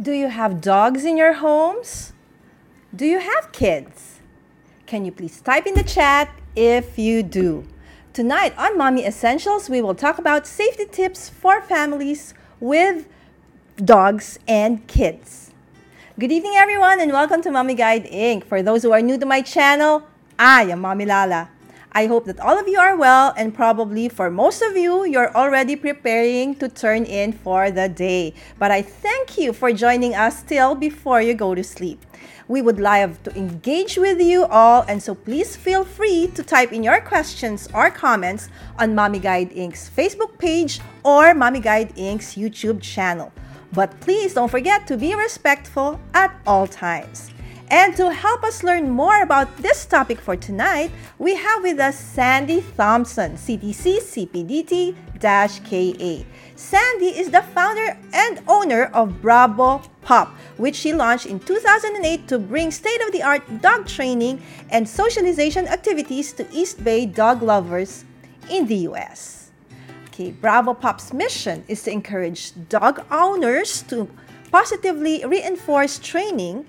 Do you have dogs in your homes? Do you have kids? Can you please type in the chat if you do? Tonight on Mommy Essentials, we will talk about safety tips for families with dogs and kids. Good evening, everyone, and welcome to Mommy Guide Inc. For those who are new to my channel, I am Mommy Lala. I hope that all of you are well, and probably for most of you, you're already preparing to turn in for the day. But I thank you for joining us still before you go to sleep. We would love to engage with you all, and so please feel free to type in your questions or comments on Mommy Guide Inc.'s Facebook page or Mommy Guide Inc.'s YouTube channel. But please don't forget to be respectful at all times. And to help us learn more about this topic for tonight, we have with us Sandi Thompson, CTC CPDT KA. Sandi is the founder and owner of Bravo Pup, which she launched in 2008 to bring state of the art dog training and socialization activities to East Bay dog lovers in the US. Okay, Bravo Pup's mission is to encourage dog owners to positively reinforce training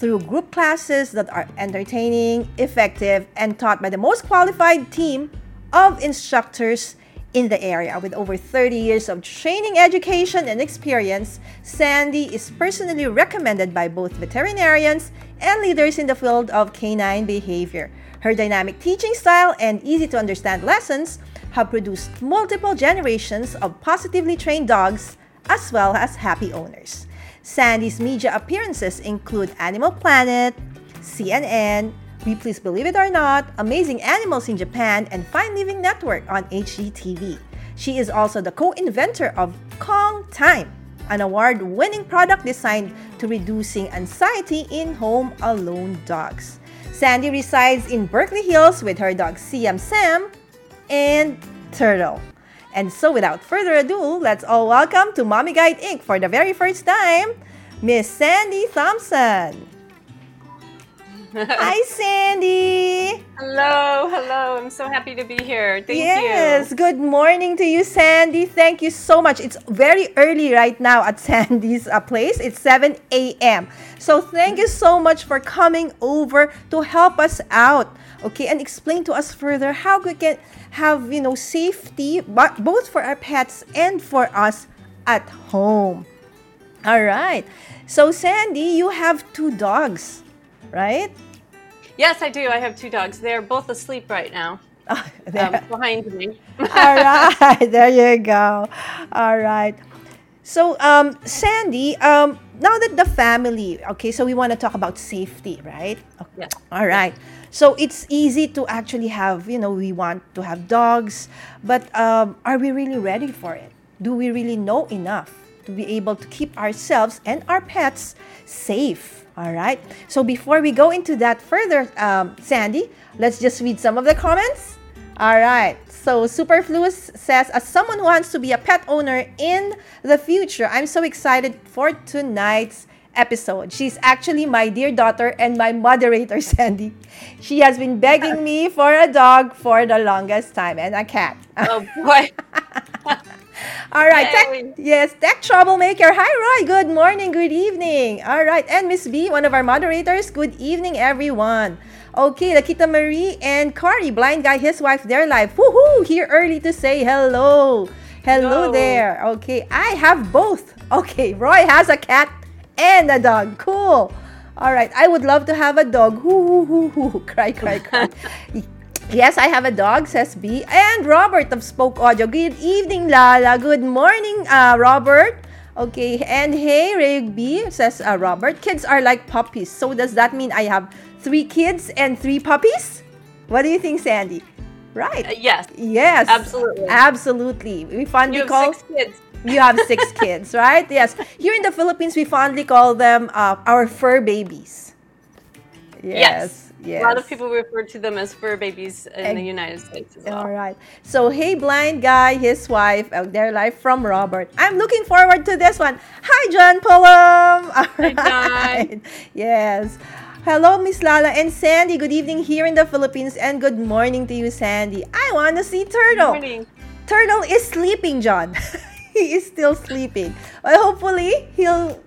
through group classes that are entertaining, effective, and taught by the most qualified team of instructors in the area. With over 30 years of training, education, and experience, Sandi is personally recommended by both veterinarians and leaders in the field of canine behavior. Her dynamic teaching style and easy to understand lessons have produced multiple generations of positively trained dogs as well as happy owners. Sandi's media appearances include Animal Planet, CNN, Ripley's Believe It or Not, Amazing Animals in Japan, and Fine Living Network on HGTV. She is also the co inventor of Kong Time, an award winning product designed to reducing anxiety in home alone dogs. Sandi resides in Berkeley Hills with her dogs Siam Sam and Turtle. And so, without further ado, let's all welcome to Mommy Guide Inc. for the very first time, Miss Sandi Thompson. Hi, Sandi. Hello, hello. I'm so happy to be here. Thank yes, you. Yes, good morning to you, Sandi. Thank you so much. It's very early right now at Sandi's uh, place. It's 7 a.m. So, thank you so much for coming over to help us out, okay, and explain to us further how we can have you know safety but both for our pets and for us at home all right so sandi you have two dogs right? Yes i do. I have two dogs. They're both asleep right now oh, um, behind me. All right there you go. All right. So um, sandi um, now that the family okay so we want to talk about safety right? Okay. yeah. all right. So it's easy to actually have, you know, we want to have dogs, but um, are we really ready for it? Do we really know enough to be able to keep ourselves and our pets safe? All right. So before we go into that further, um, Sandi, let's just read some of the comments. All right. So Superfluous says, as someone who wants to be a pet owner in the future, I'm so excited for tonight's episode. She's actually my dear daughter and my moderator, Sandi. She has been begging me for a dog for the longest time and a cat. Oh boy. All right. Tech, yes, tech troublemaker. Hi, Roy. Good morning. Good evening. All right. And Miss B, one of our moderators. Good evening, everyone. Okay, Lakita Marie and Cory, blind guy, his wife, they're live. Woohoo! Here early to say hello. Hello, hello there. Okay, I have both. Okay, Roy has a cat and a dog. Cool. All right. I would love to have a dog. Hoo, hoo, hoo, hoo. Cry, cry, cry. yes, I have a dog, says B. And Robert of Spoke Audio. Good evening, Lala. Good morning, uh, Robert. Okay. And hey, Rigby, says uh, Robert. Kids are like puppies. So does that mean I have three kids and three puppies? What do you think, Sandi? Right. Uh, yes. Yes. Absolutely. Absolutely. We fondly you call six kids. You have six kids, right? Yes. Here in the Philippines, we fondly call them uh, our fur babies. Yes. yes. A lot of people refer to them as fur babies in and, the United States as well. All right. So, hey, blind guy, his wife, oh, out there live from Robert. I'm looking forward to this one. Hi, John Pullum. All Hi, John. Yes. Hello, Miss Lala and Sandi. Good evening here in the Philippines, and good morning to you, Sandi. I want to see Turtle. Good morning. Turtle is sleeping, John. he is still sleeping. But hopefully, he'll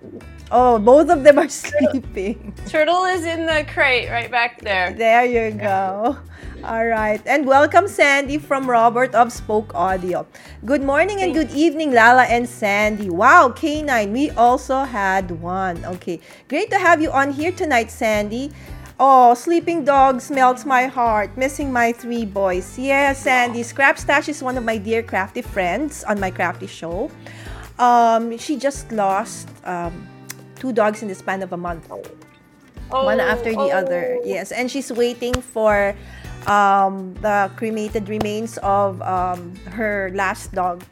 Oh, both of them are sleeping. Turtle is in the crate right back there. There you go. All right. And welcome, Sandi from Robert of Spoke Audio. Good morning and good evening, Lala and Sandi. Wow, K9, we also had one. Okay. Great to have you on here tonight, Sandi. Oh, sleeping dogs melts my heart. Missing my three boys. Yeah, Sandi. Scrap Stash is one of my dear crafty friends on my crafty show. Um, she just lost um, two dogs in the span of a month. Oh, one after the oh. other. Yes, and she's waiting for um, the cremated remains of um, her last dog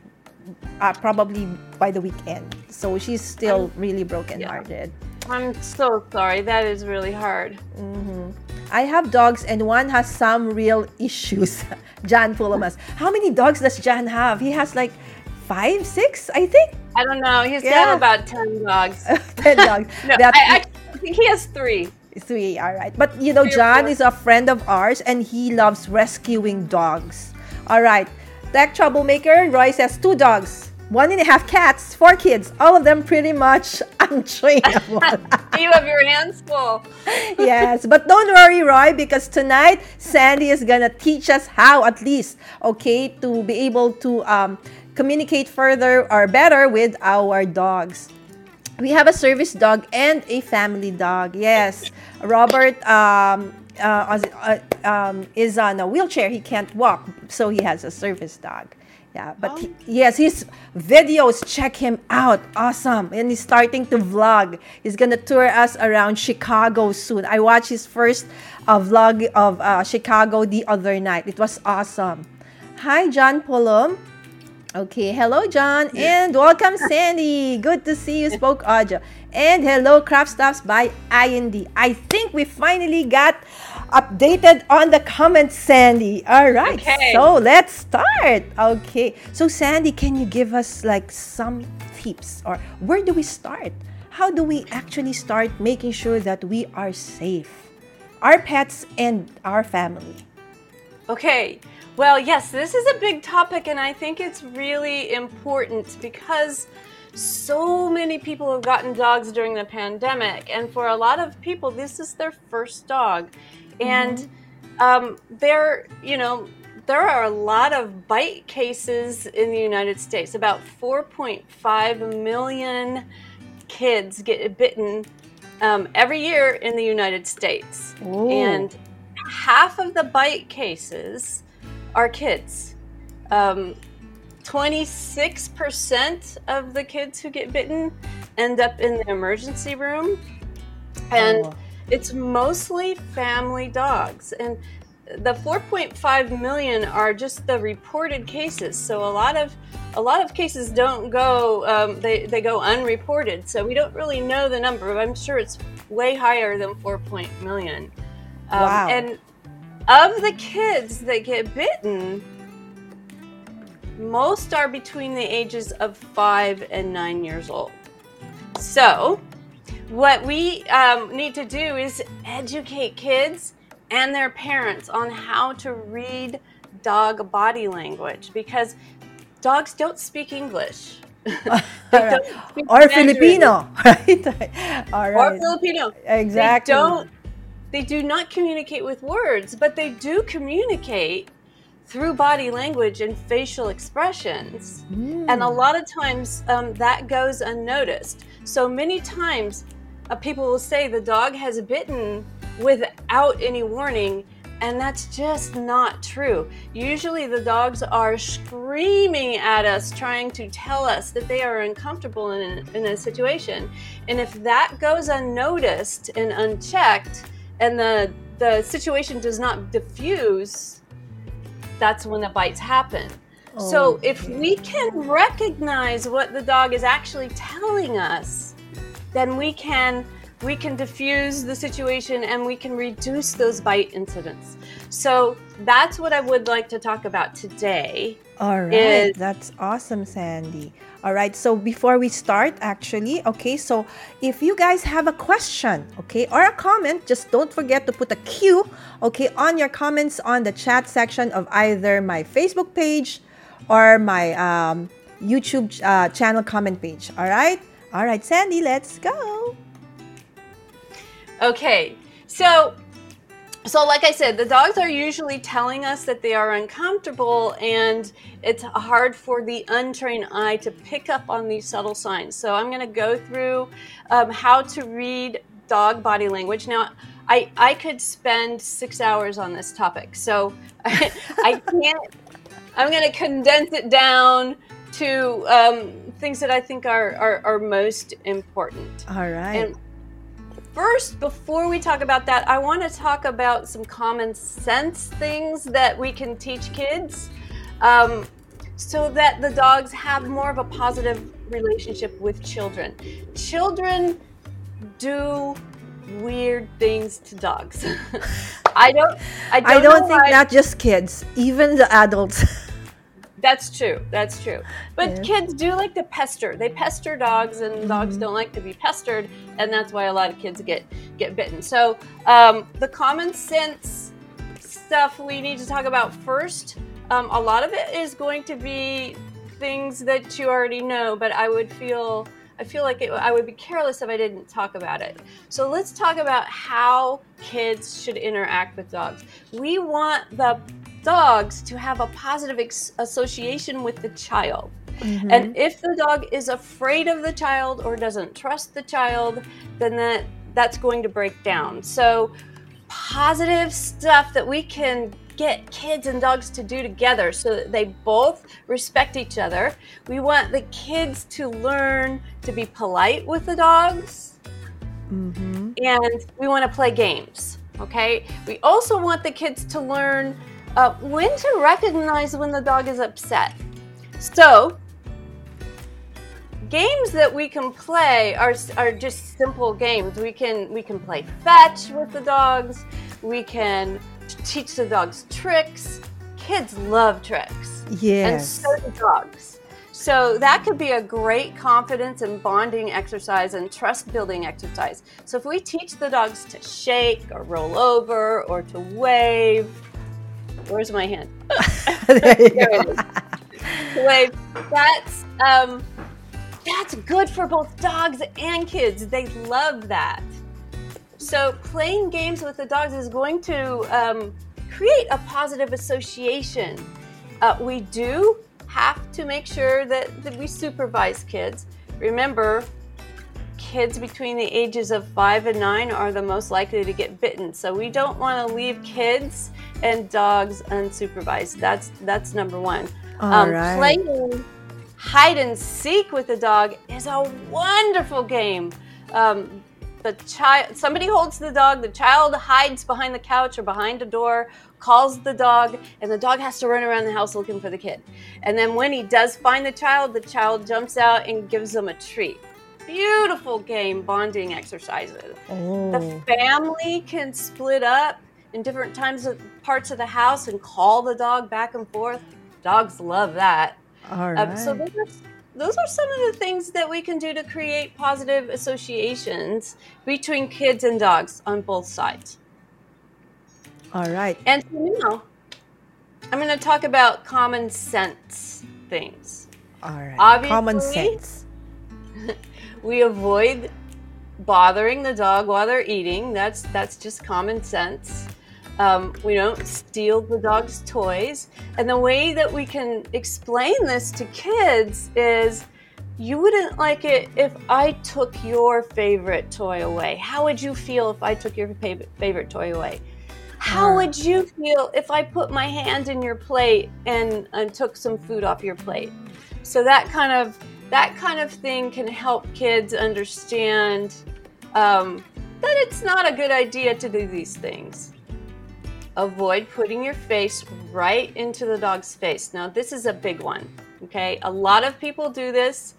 uh, probably by the weekend. So she's still I'm, really brokenhearted. Yeah. I'm so sorry. That is really hard. Mm-hmm. I have dogs, and one has some real issues. Jan Pulamas. How many dogs does Jan have? He has like five, six, I think. I don't know. He's yeah. got about ten dogs. ten dogs. no, I, I think he has three. Three, all right. But you know, John is a friend of ours and he loves rescuing dogs. All right. Tech troublemaker, Roy says two dogs, one and a half cats, four kids, all of them pretty much untrainable. you have your hands full. yes, but don't worry, Roy, because tonight Sandi is gonna teach us how, at least, okay, to be able to um, communicate further or better with our dogs we have a service dog and a family dog. Yes, Robert um, uh, uh, um, is on a wheelchair. He can't walk, so he has a service dog. Yeah, but he, yes, his videos, check him out. Awesome. And he's starting to vlog. He's going to tour us around Chicago soon. I watched his first uh, vlog of uh, Chicago the other night. It was awesome. Hi, John Pullum. Okay, hello John and welcome Sandi. Good to see you spoke audio. And hello Craft Stuffs by IND. I think we finally got updated on the comments Sandi. All right. Okay. So, let's start. Okay. So Sandi, can you give us like some tips or where do we start? How do we actually start making sure that we are safe? Our pets and our family. Okay. Well, yes, this is a big topic, and I think it's really important because so many people have gotten dogs during the pandemic, and for a lot of people, this is their first dog. Mm-hmm. And um, there, you know, there are a lot of bite cases in the United States. About 4.5 million kids get bitten um, every year in the United States. Ooh. And half of the bite cases are kids. Um, 26% of the kids who get bitten end up in the emergency room. And oh. it's mostly family dogs. And the 4.5 million are just the reported cases. So a lot of a lot of cases don't go um, they, they go unreported. So we don't really know the number. But I'm sure it's way higher than 4. million. Um, wow. And of the kids that get bitten, most are between the ages of five and nine years old. So, what we um, need to do is educate kids and their parents on how to read dog body language because dogs don't speak English. speak or Filipino, right? All right. Or Filipino. Exactly. They don't they do not communicate with words, but they do communicate through body language and facial expressions. Mm. And a lot of times um, that goes unnoticed. So many times uh, people will say the dog has bitten without any warning. And that's just not true. Usually, the dogs are screaming at us, trying to tell us that they are uncomfortable in a, in a situation. And if that goes unnoticed and unchecked, and the the situation does not diffuse, that's when the bites happen. Oh, so if we can recognize what the dog is actually telling us, then we can we can diffuse the situation and we can reduce those bite incidents. So that's what I would like to talk about today. All right, is, that's awesome, Sandi. All right, so before we start, actually, okay, so if you guys have a question, okay, or a comment, just don't forget to put a Q, okay, on your comments on the chat section of either my Facebook page or my um, YouTube uh, channel comment page. All right, All right, Sandi, let's go. Okay, so so like i said the dogs are usually telling us that they are uncomfortable and it's hard for the untrained eye to pick up on these subtle signs. So i'm going to go through um, how to read dog body language. Now I, I could spend six hours on this topic. So i, I can't i'm going to condense it down to um, things that i think are, are, are most important. All right. And First, before we talk about that, I want to talk about some common sense things that we can teach kids um, so that the dogs have more of a positive relationship with children. Children do weird things to dogs. I don't I don't, I don't think why. not just kids, even the adults. That's true. That's true. But yeah. kids do like to pester. They pester dogs, and mm-hmm. dogs don't like to be pestered, and that's why a lot of kids get get bitten. So um, the common sense stuff we need to talk about first. Um, a lot of it is going to be things that you already know, but I would feel I feel like it, I would be careless if I didn't talk about it. So let's talk about how kids should interact with dogs. We want the dogs to have a positive ex- association with the child. Mm-hmm. And if the dog is afraid of the child or doesn't trust the child, then that that's going to break down. So positive stuff that we can get kids and dogs to do together so that they both respect each other. We want the kids to learn to be polite with the dogs. Mm-hmm. And we want to play games. Okay. We also want the kids to learn uh, when to recognize when the dog is upset. So, games that we can play are, are just simple games. We can we can play fetch with the dogs. We can teach the dogs tricks. Kids love tricks. Yes. And so do dogs. So that could be a great confidence and bonding exercise and trust building exercise. So if we teach the dogs to shake or roll over or to wave Where's my hand? there you there go. Wait, that's um, that's good for both dogs and kids. They love that. So playing games with the dogs is going to um, create a positive association. Uh, we do have to make sure that, that we supervise kids. Remember, kids between the ages of five and nine are the most likely to get bitten. So we don't want to leave kids and dogs unsupervised. That's that's number one. Um, right. Playing hide and seek with a dog is a wonderful game. Um, the child, somebody holds the dog. The child hides behind the couch or behind a door, calls the dog, and the dog has to run around the house looking for the kid. And then when he does find the child, the child jumps out and gives them a treat beautiful game bonding exercises. Oh. The family can split up in different times of parts of the house and call the dog back and forth. Dogs love that. All right. Um, so those are, those are some of the things that we can do to create positive associations between kids and dogs on both sides. All right. And now I'm going to talk about common sense things. All right. Obviously, common sense. we avoid bothering the dog while they're eating. That's that's just common sense. Um, we don't steal the dog's toys. And the way that we can explain this to kids is you wouldn't like it if I took your favorite toy away. How would you feel if I took your favorite toy away? How would you feel if I put my hand in your plate and, and took some food off your plate? So that kind of that kind of thing can help kids understand um, that it's not a good idea to do these things. Avoid putting your face right into the dog's face. Now, this is a big one, okay? A lot of people do this,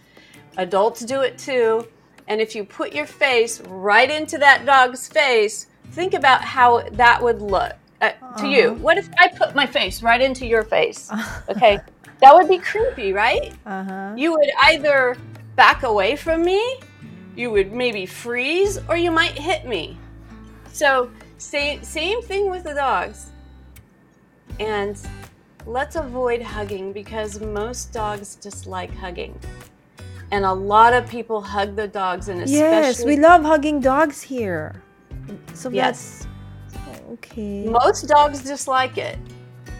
adults do it too. And if you put your face right into that dog's face, think about how that would look uh, to uh-huh. you. What if I put my face right into your face? Okay. That would be creepy, right? Uh-huh. You would either back away from me, you would maybe freeze, or you might hit me. So, same, same thing with the dogs. And let's avoid hugging because most dogs dislike hugging. and a lot of people hug the dogs and especially Yes, we love hugging dogs here. So Yes. that's okay. most dogs dislike it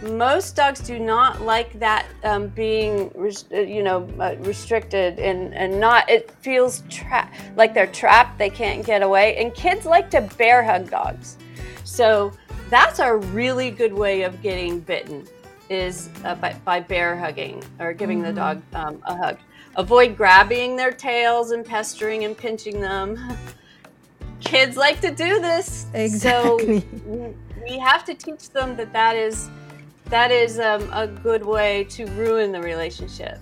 most dogs do not like that um, being res- uh, you know uh, restricted and, and not it feels tra- like they're trapped they can't get away. And kids like to bear hug dogs. So that's a really good way of getting bitten is uh, by, by bear hugging or giving the dog um, a hug. Avoid grabbing their tails and pestering and pinching them. Kids like to do this. Exactly. so we have to teach them that that is that is um, a good way to ruin the relationship.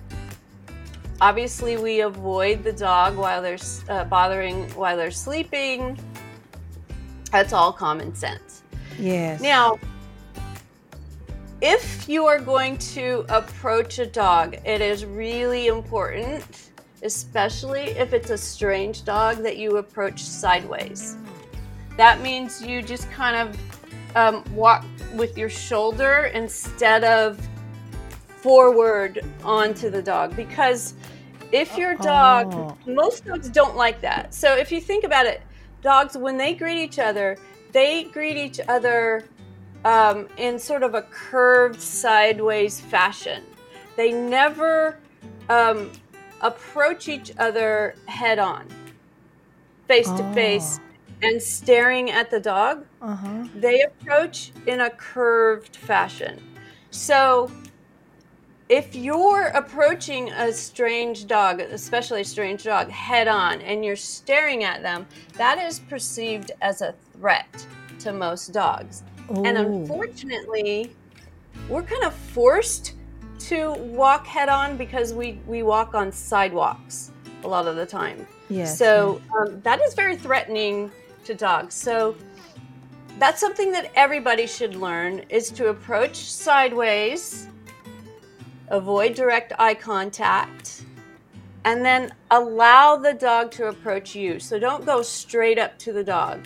Obviously we avoid the dog while they're uh, bothering while they're sleeping. That's all common sense. Yes. now if you are going to approach a dog it is really important especially if it's a strange dog that you approach sideways. That means you just kind of um, walk with your shoulder instead of forward onto the dog. Because if your dog Oh. most dogs don't like that. So if you think about it dogs when they greet each other they greet each other um, in sort of a curved sideways fashion. They never um, approach each other head on face to face and staring at the dog Uh-huh. they approach in a curved fashion. So if you're approaching a strange dog, especially a strange dog, head on and you're staring at them, that is perceived as a threat to most dogs. And Oh. unfortunately, we're kind of forced to walk head on because we, we walk on sidewalks a lot of the time. Yes. So um, that is very threatening to dogs. So that's something that everybody should learn is to approach sideways, avoid direct eye contact, and then allow the dog to approach you. So don't go straight up to the dog.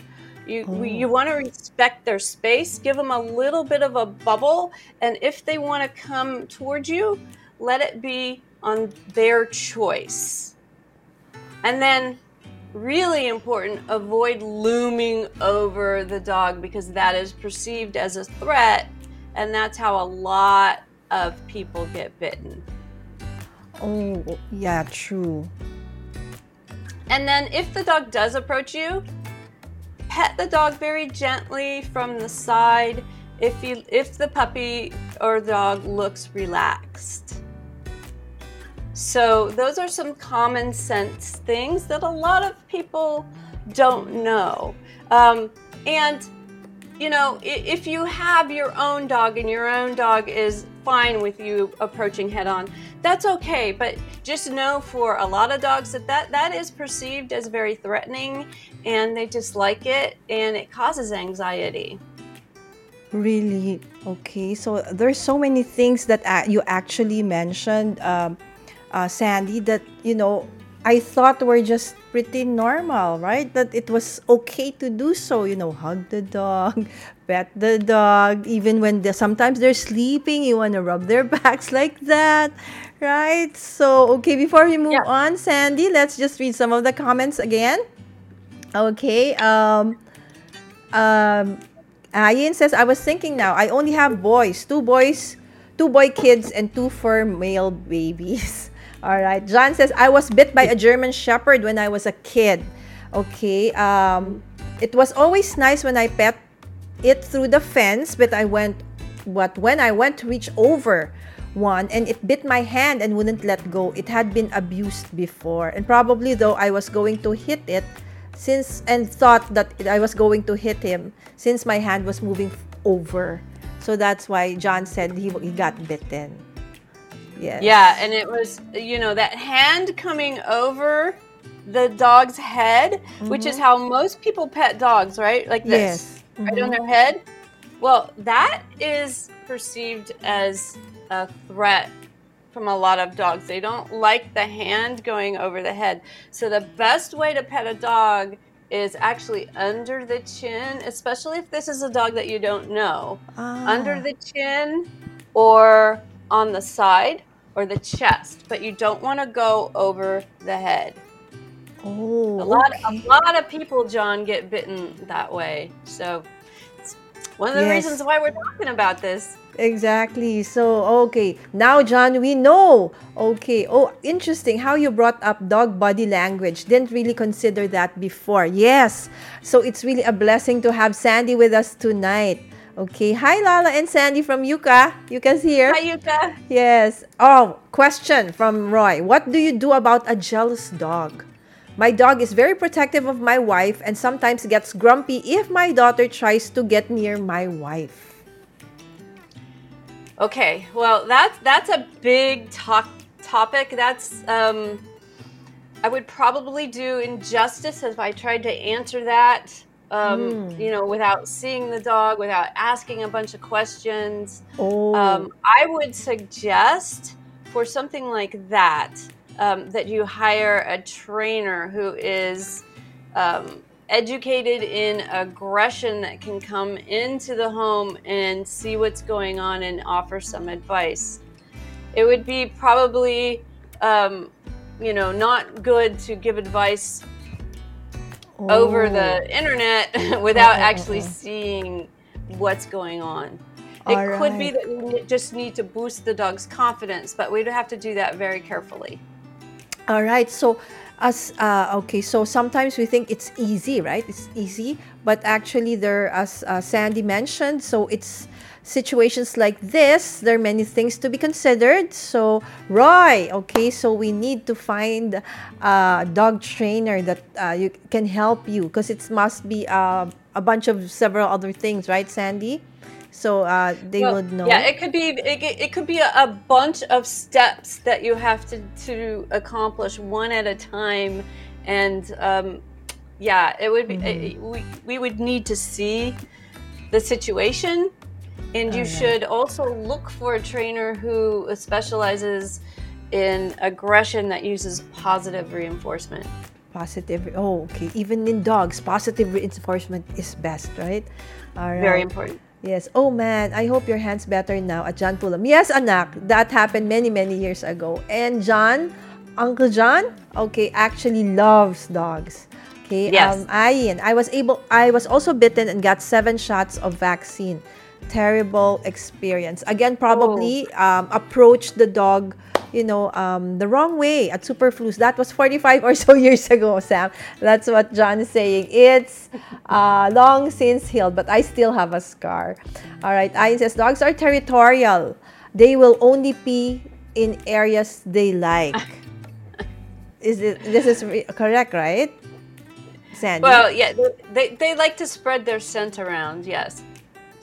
You, we- you want to respect their space, give them a little bit of a bubble, and if they want to come towards you, let it be on their choice. And then, really important, avoid looming over the dog because that is perceived as a threat, and that's how a lot of people get bitten. Oh, yeah, true. And then, if the dog does approach you, pet the dog very gently from the side if you if the puppy or dog looks relaxed. So those are some common sense things that a lot of people don't know. Um, and you know, if you have your own dog and your own dog is fine with you approaching head on, that's okay. But just know for a lot of dogs that that, that is perceived as very threatening and they dislike it and it causes anxiety. Really? Okay. So there's so many things that you actually mentioned, um, uh, Sandi, that, you know, I thought were just pretty normal, right? That it was okay to do so, you know, hug the dog, pet the dog, even when they, sometimes they're sleeping, you want to rub their backs like that, right? So, okay, before we move Yeah. on, Sandi, let's just read some of the comments again. Okay. Um, um, Ayin says, I was thinking now, I only have boys, two boys, two boy kids, and two fur male babies. All right. John says, I was bit by a German Shepherd when I was a kid. Okay. Um, it was always nice when I pet it through the fence, but I went, but when I went to reach over one and it bit my hand and wouldn't let go, it had been abused before. And probably though I was going to hit it, since and thought that I was going to hit him since my hand was moving over. So that's why John said he, he got bitten. Yes. Yeah, and it was, you know, that hand coming over the dog's head, which is how most people pet dogs, right? Like this, Yes. right on their head. Well, that is perceived as a threat from a lot of dogs. They don't like the hand going over the head. So the best way to pet a dog is actually under the chin, especially if this is a dog that you don't know Ah. under the chin or on the side or the chest, but you don't want to go over the head. Oh, A lot, okay. a lot of people, John, get bitten that way. So, it's one of the Yes. reasons why we're talking about this. Exactly. So, okay. Now, John, we know. Okay. Oh, interesting how you brought up dog body language. Didn't really consider that before. Yes. So, it's really a blessing to have Sandi with us tonight. Okay. Hi, Lala and Sandi from Yuka. Yuka's here. Hi, Yuka. Yes. Oh, question from Roy. What do you do about a jealous dog? My dog is very protective of my wife and sometimes gets grumpy if my daughter tries to get near my wife. Okay, well, that's that's a big talk topic. That's um, I would probably do injustice if I tried to answer that. Um, You know, without seeing the dog, without asking a bunch of questions. Oh. Um, I would suggest for something like that um, that you hire a trainer who is um, educated in aggression that can come into the home and see what's going on and offer some advice. It would be probably, um, you know, not good to give advice over Oh. the internet without Oh, oh, actually oh, oh. seeing what's going on. It All could be that we just need to boost the dog's confidence, but we'd have to do that very carefully. All right. So, as uh, okay, so sometimes we think it's easy, right? It's easy, but actually, there, as uh, Sandi mentioned, so it's situations like this. There are many things to be considered. So, Roy, okay, so we need to find a dog trainer that uh, you can help you because it must be uh, a bunch of several other things, right, Sandi? So uh, they Well, would know. Yeah, it could be it, could- it could be a, a bunch of steps that you have to to accomplish one at a time, and um, yeah, it would be Mm-hmm. uh we we would need to see the situation, and you Alright. should also look for a trainer who specializes in aggression that uses positive reinforcement. Positive. Oh, okay. Even in dogs, positive reinforcement is best, right? All right. Very important. Yes. Oh man, I hope your hand's better now at John Pulam. Yes, anak, that happened many, many years ago. And John, Uncle John, okay, actually loves dogs. Okay. Yes. Um, Ayin, I was able, I was also bitten and got seven shots of vaccine. Terrible experience. Again, probably um, approached the dog, you know, um, the wrong way at Superflus. That was 45 or so years ago, Sam. That's what John is saying. It's uh, long since healed, but I still have a scar. All right. Ayin says dogs are territorial. They will only pee in areas they like. is it? This is re- correct, right? Sandi. Well, yeah, they, they like to spread their scent around. Yes.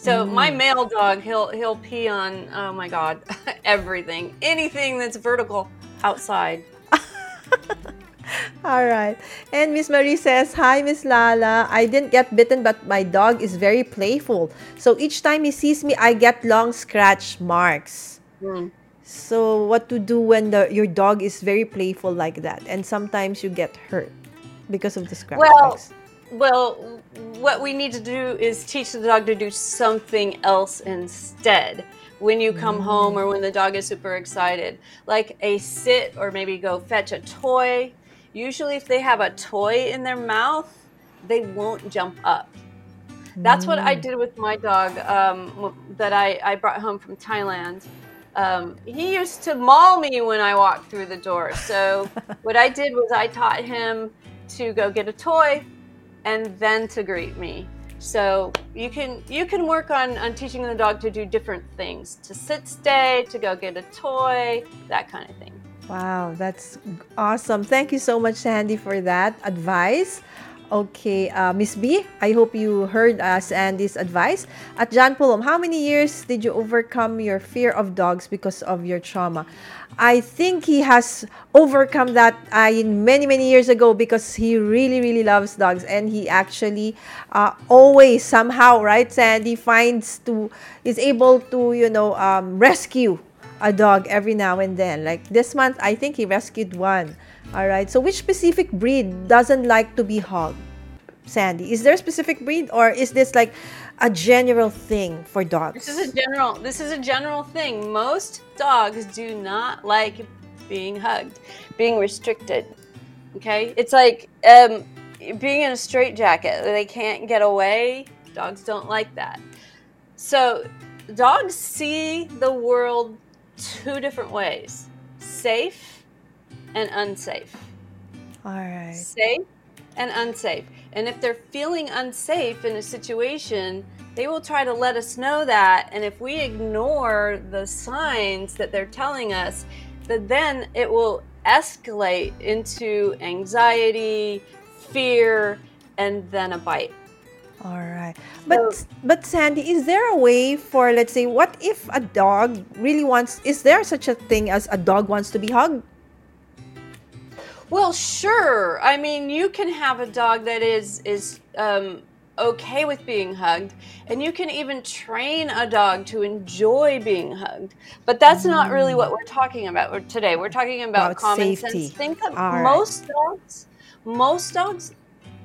So my Mm. male dog, he'll he'll pee on oh my god, everything, anything that's vertical outside. All right. And Miss Marie says, Hi, Miss Lala. I didn't get bitten, but my dog is very playful. So each time he sees me, I get long scratch marks. Mm. So what to do when the, your dog is very playful like that? And sometimes you get hurt because of the scratch Well, marks. Well, what we need to do is teach the dog to do something else instead. When you come home or when the dog is super excited, like a sit or maybe go fetch a toy. Usually, if they have a toy in their mouth, they won't jump up. That's what I did with my dog um, that I, I brought home from Thailand. Um, he used to maul me when I walked through the door. So, what I did was I taught him to go get a toy and then to greet me. So you can you can work on, on teaching the dog to do different things to sit stay, to go get a toy, that kind of thing. Wow, that's awesome. Thank you so much, Sandi, for that advice. Okay, uh, Miss B, I hope you heard uh, Sandi's advice. At John Pulom, how many years did you overcome your fear of dogs because of your trauma? I think he has overcome that uh, many, many years ago because he really, really loves dogs and he actually uh, always somehow, right, Sandi, finds to, is able to, you know, um, rescue a dog every now and then. Like this month, I think he rescued one. All right. So, which specific breed doesn't like to be hugged? Sandi, is there a specific breed, or is this like a general thing for dogs? This is a general. This is a general thing. Most dogs do not like being hugged, being restricted. Okay, it's like um, being in a straitjacket. They can't get away. Dogs don't like that. So, dogs see the world two different ways: safe and unsafe. All right. Safe and unsafe. And if they're feeling unsafe in a situation, they will try to let us know that. And if we ignore the signs that they're telling us, that then it will escalate into anxiety, fear, and then a bite. All right. But so, but Sandi, is there a way for let's say what if a dog really wants is there such a thing as a dog wants to be hugged? Well, sure. I mean, you can have a dog that is is um, okay with being hugged, and you can even train a dog to enjoy being hugged. But that's not really what we're talking about today. We're talking about, about common safety. sense. Think of All most right. dogs. Most dogs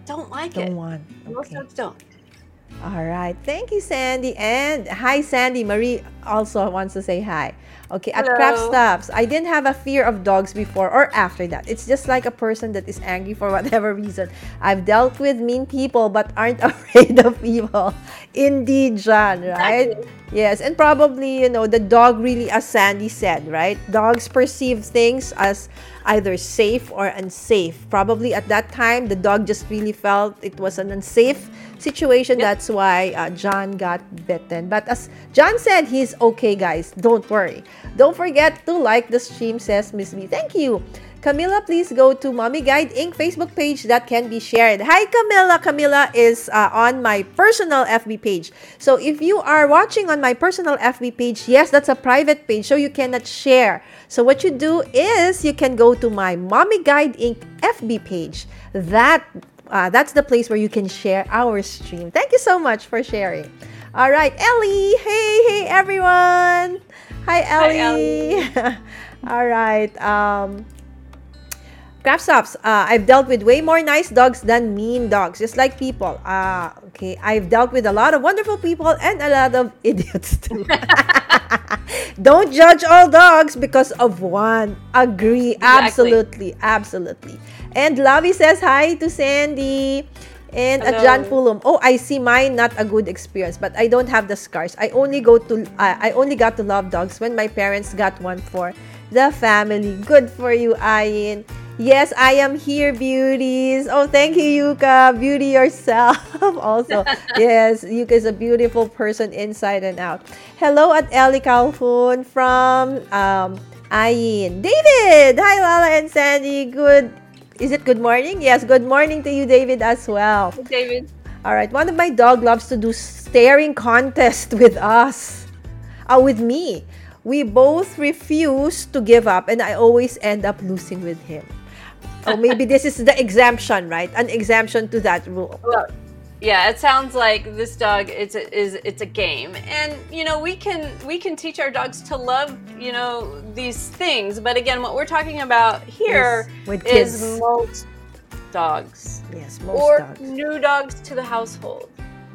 don't like don't it. Want. Okay. Most dogs don't. All right. Thank you, Sandi. And hi, Sandi. Marie also wants to say hi. Okay, at Craft Stops, I didn't have a fear of dogs before or after that. It's just like a person that is angry for whatever reason. I've dealt with mean people but aren't afraid of evil. Indeed, John, right? Exactly. Yes, and probably, you know, the dog really, as Sandi said, right? Dogs perceive things as either safe or unsafe. Probably at that time, the dog just really felt it was an unsafe situation. Yep. That's why uh, John got bitten. But as John said, he's okay, guys. Don't worry. Don't forget to like the stream, says Miss B. Thank you. Camilla, please go to Mommy Guide Inc. Facebook page that can be shared. Hi, Camilla. Camilla is uh, on my personal FB page. So if you are watching on my personal FB page, yes, that's a private page, so you cannot share. So what you do is you can go to my Mommy Guide Inc. FB page. That uh, that's the place where you can share our stream. Thank you so much for sharing. All right, Ellie. Hey, hey, everyone. Hi, Ellie. Hi, Ellie. All right. Um, Craft stops. Uh, I've dealt with way more nice dogs than mean dogs, just like people. Ah, uh, okay. I've dealt with a lot of wonderful people and a lot of idiots too. Don't judge all dogs because of one. Agree. Exactly. Absolutely. Absolutely. And Lavi says hi to Sandi. And Hello. at John Fulham, oh, I see mine not a good experience, but I don't have the scars. I only go to uh, I only got to love dogs when my parents got one for the family. Good for you, Ayin. Yes, I am here, beauties. Oh, thank you, Yuka. Beauty yourself. also, yes, Yuka is a beautiful person inside and out. Hello at Ellie Calhoun from um, Ayin. David! Hi, Lala and Sandi. Good. Is it good morning? Yes, good morning to you, David, as well. David. All right. One of my dog loves to do staring contest with us. Uh, with me. We both refuse to give up, and I always end up losing with him oh, maybe this is the exemption, right? An exemption to that rule. Well, yeah, it sounds like this dog it's a, is it's a game, and you know we can we can teach our dogs to love you know these things. But again, what we're talking about here yes, is most dogs. Yes, most dogs or dogs. new dogs to the household.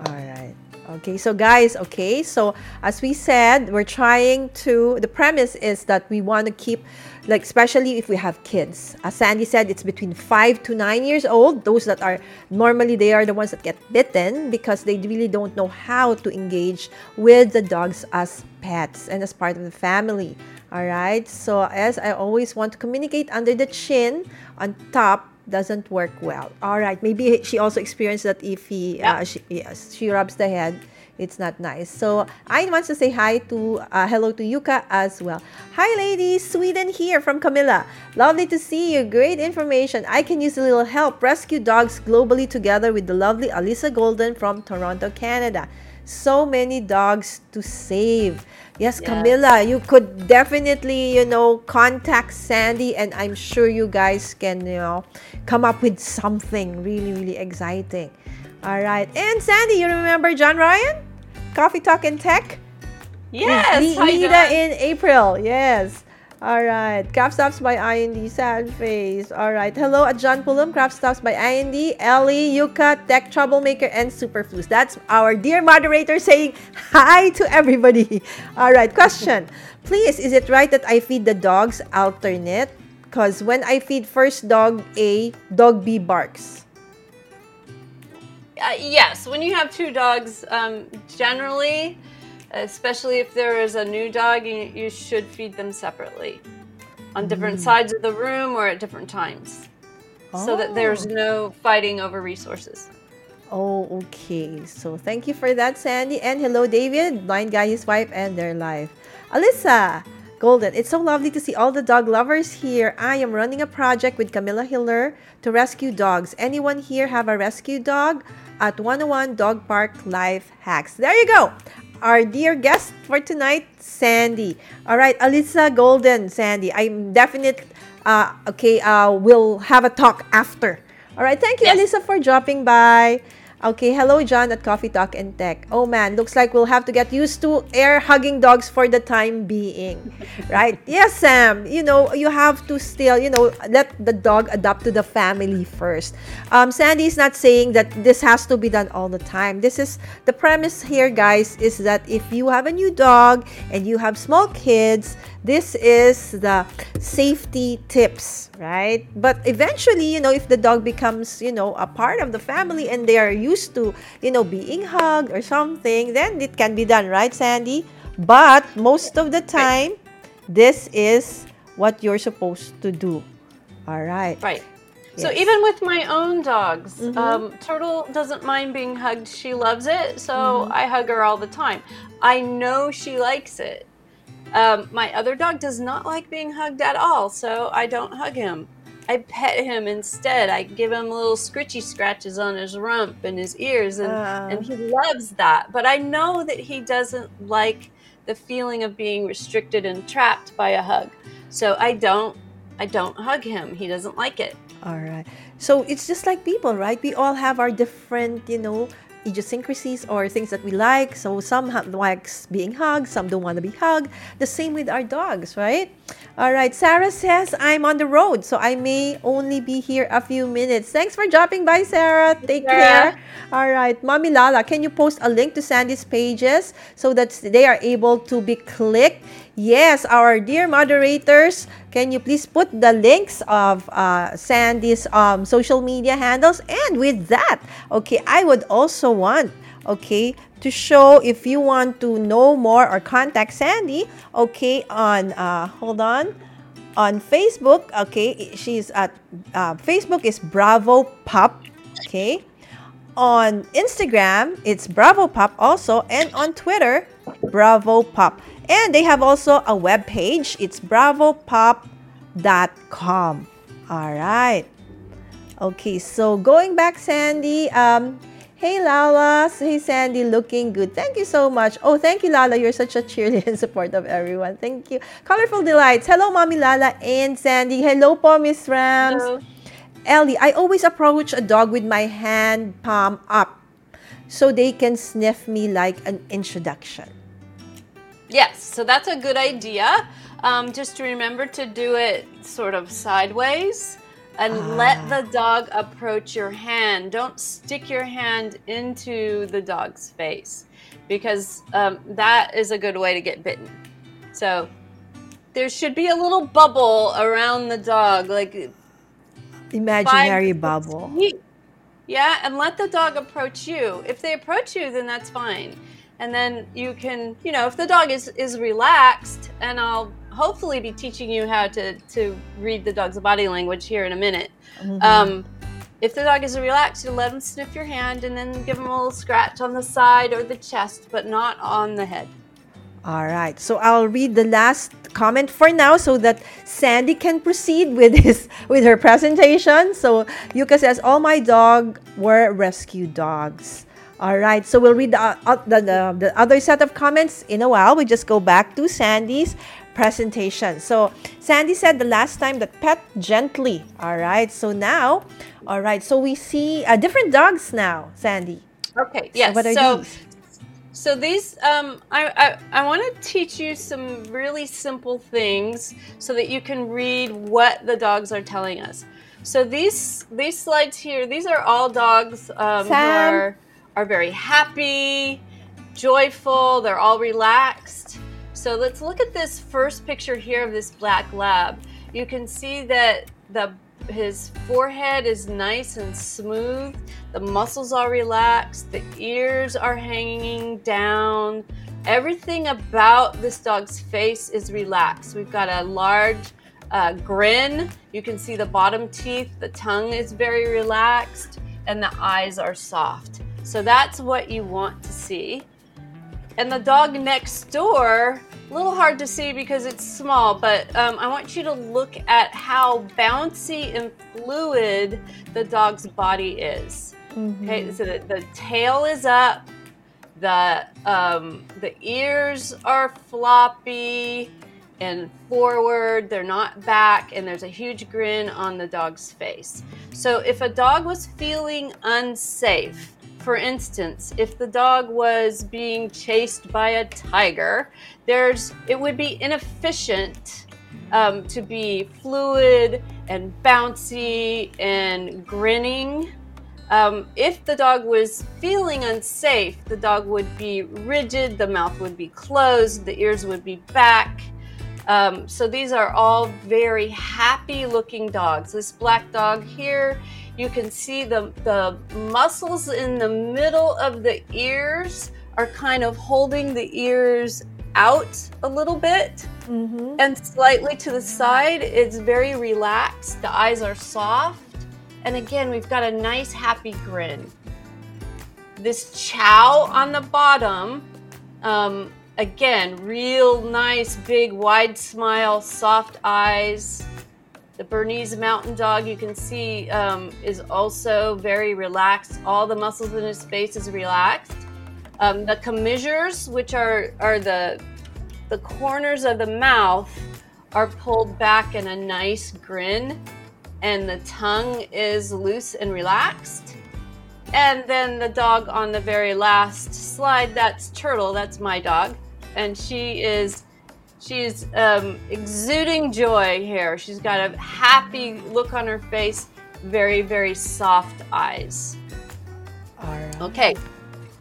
All right. Okay, so guys, okay, so as we said, we're trying to, the premise is that we want to keep like especially if we have kids. As sandi said it's between five to nine years old those that are normally they are the ones that get bitten because they really don't know how to engage with the dogs as pets and as part of the family. All right? So as i always want to communicate under the chin on top doesn't work well. All right maybe she also experienced that if he yeah. uh, she, yes, she rubs the head it's not nice. So I want to say hi to, uh, hello to Yuka as well. Hi ladies, Sweden here from Camilla. Lovely to see you. Great information. I can use a little help. Rescue dogs globally together with the lovely Alisa Golden from Toronto, Canada. So many dogs to save. Yes, Camilla, you could definitely, you know, contact Sandi and I'm sure you guys can, you know, come up with something really, really exciting. All right. And Sandi, you remember John Ryan? Coffee Talk and Tech? Yes. Lita in April. Yes. All right. Craft Stops by IND. Sad face. All right. Hello at John Pullum. Craft Stops by IND. Ellie, Yuka, Tech Troublemaker, and Superflus. That's our dear moderator saying hi to everybody. All right. Question. Please, is it right that I feed the dogs alternate? Because when I feed first dog A, dog B barks. Uh, yes. When you have two dogs, um, generally especially if there is a new dog, you, you should feed them separately on different mm. sides of the room or at different times oh. so that there's oh. no fighting over resources. Oh, okay. So thank you for that, Sandi. And hello, David, blind guy, his wife, and their life. Alyssa Golden, it's so lovely to see all the dog lovers here. I am running a project with Camilla Hiller to rescue dogs. Anyone here have a rescue dog? At 101 Dog Park Life Hacks. There you go our dear guest for tonight, Sandi. All right, Alyssa Golden, Sandi. I'm definite. uh, okay. Uh, we'll have a talk after. All right, thank you, yes. Alyssa, for dropping by. Okay, hello, John at Coffee Talk and Tech. Oh man, looks like we'll have to get used to air hugging dogs for the time being, right? yes, Sam. You know, you have to still, you know, let the dog adapt to the family first. Um, Sandi is not saying that this has to be done all the time. This is the premise here, guys, is that if you have a new dog and you have small kids, this is the safety tips, right? But eventually, you know, if the dog becomes, you know, a part of the family and they are used to, you know, being hugged or something, then it can be done, right, Sandi? But most of the time, this is what you're supposed to do. All right. Right. Yes. So even with my own dogs, mm-hmm. um, Turtle doesn't mind being hugged. She loves it, so mm-hmm. I hug her all the time. I know she likes it. Um, my other dog does not like being hugged at all, so I don't hug him. I pet him instead. I give him little scritchy scratches on his rump and his ears, and, uh. and he loves that. But I know that he doesn't like the feeling of being restricted and trapped by a hug. So I don't I don't hug him. He doesn't like it. All right. So it's just like people, right? We all have our different, you know, idiosyncrasies or things that we like. So some likes being hugged, some don't want to be hugged. The same with our dogs, right? All right. Sarah says I'm on the road, so I may only be here a few minutes. Thanks for dropping by, Sarah. Take care. All right, Mommy Lala, can you post a link to Sandi's pages so that they are able to be clicked? Yes, our dear moderators, can you please put the links of uh, Sandi's um, social media handles? And with that, okay, I would also want, okay, to show if you want to know more or contact Sandi, okay, on, uh, hold on, on Facebook, okay, she's at, uh, Facebook is Bravo Pup, okay. On Instagram, it's Bravo Pup also, and on Twitter, Bravo Pup. And they have also a web page. It's bravopup.com. All right. Okay, so going back, Sandi. Um, hey, Lala. Hey, Sandi. Looking good. Thank you so much. Oh, thank you, Lala. You're such a cheerleader and support of everyone. Thank you. Colorful Delights. Hello, Mommy Lala and Sandi. Hello po, Miss Rams. Hello. Ellie, I always approach a dog with my hand palm up so they can sniff me like an introduction. Yes, so that's a good idea. Um, just remember to do it sort of sideways and ah. let the dog approach your hand. Don't stick your hand into the dog's face because um, that is a good way to get bitten. So there should be a little bubble around the dog, like imaginary bubble. Feet. Yeah, and let the dog approach you. If they approach you, then that's fine and then you can you know if the dog is is relaxed and i'll hopefully be teaching you how to to read the dog's body language here in a minute. Mm-hmm. um, if the dog is relaxed you let him sniff your hand and then give him a little scratch on the side or the chest but not on the head. All right. So i'll read the last comment for now so that sandi can proceed with his with her presentation. So yuka says all my dog were rescue dogs all right, so we'll read the, uh, the, the, the other set of comments in a while. We just go back to Sandi's presentation. So Sandi said the last time that pet gently. All right, so now, all right, so we see uh, different dogs now, Sandi. Okay, yes. So, what are so, these? So these, um, I, I, I want to teach you some really simple things so that you can read what the dogs are telling us. So these these slides here, these are all dogs um, who are are very happy, joyful. They're all relaxed. So let's look at this first picture here of this black lab. You can see that the his forehead is nice and smooth. The muscles are relaxed. The ears are hanging down. Everything about this dog's face is relaxed. We've got a large uh, grin. You can see the bottom teeth. The tongue is very relaxed, and the eyes are soft. So that's what you want to see. And the dog next door a little hard to see because it's small, but um, I want you to look at how bouncy and fluid the dog's body is. Mm-hmm. Okay, so the, the, tail is up, the um, the ears are floppy and forward, they're not back, and there's a huge grin on the dog's face. So if a dog was feeling unsafe, for instance, if the dog was being chased by a tiger, there's it would be inefficient um, to be fluid and bouncy and grinning. Um, if the dog was feeling unsafe, the dog would be rigid, the mouth would be closed, the ears would be back. Um, so these are all very happy looking dogs. This black dog here you can see the, the muscles in the middle of the ears are kind of holding the ears out a little bit mm-hmm. and slightly to the side. It's very relaxed. The eyes are soft. And again, we've got a nice happy grin. This chow on the bottom, um, again, real nice, big, wide smile, soft eyes. The Bernese Mountain Dog, you can see, um, is also very relaxed. All the muscles in his face is relaxed. Um, the commissures, which are, are the, the corners of the mouth, are pulled back in a nice grin, and the tongue is loose and relaxed. And then the dog on the very last slide, that's Turtle, that's my dog. And she is She's um, exuding joy here. She's got a happy look on her face, very, very soft eyes. All right. Okay.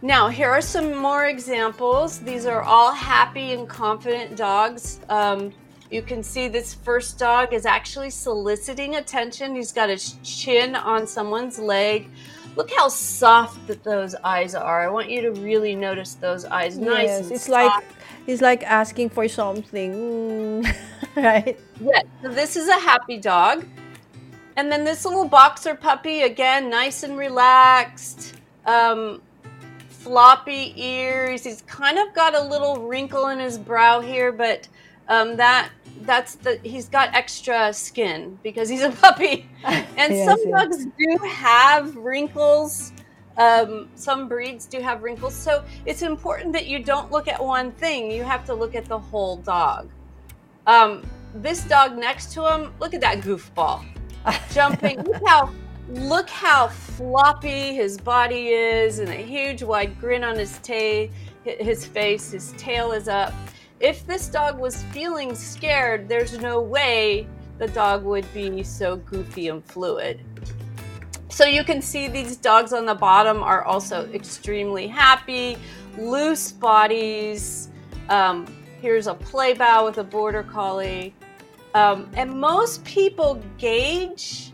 Now, here are some more examples. These are all happy and confident dogs. Um, you can see this first dog is actually soliciting attention. He's got his chin on someone's leg. Look how soft that those eyes are. I want you to really notice those eyes. Nice. Yes, it's soft. like He's like asking for something, right? Yeah. So this is a happy dog. And then this little boxer puppy, again, nice and relaxed. Um, floppy ears. He's kind of got a little wrinkle in his brow here, but um, that that's the he's got extra skin because he's a puppy. And yes, some yes. dogs do have wrinkles um, some breeds do have wrinkles, so it's important that you don't look at one thing. You have to look at the whole dog. Um, this dog next to him, look at that goofball jumping. look how look how floppy his body is, and a huge wide grin on his tail, his face. His tail is up. If this dog was feeling scared, there's no way the dog would be so goofy and fluid. So you can see these dogs on the bottom are also extremely happy, loose bodies. Um, here's a Playbow with a border collie. Um, and most people gauge.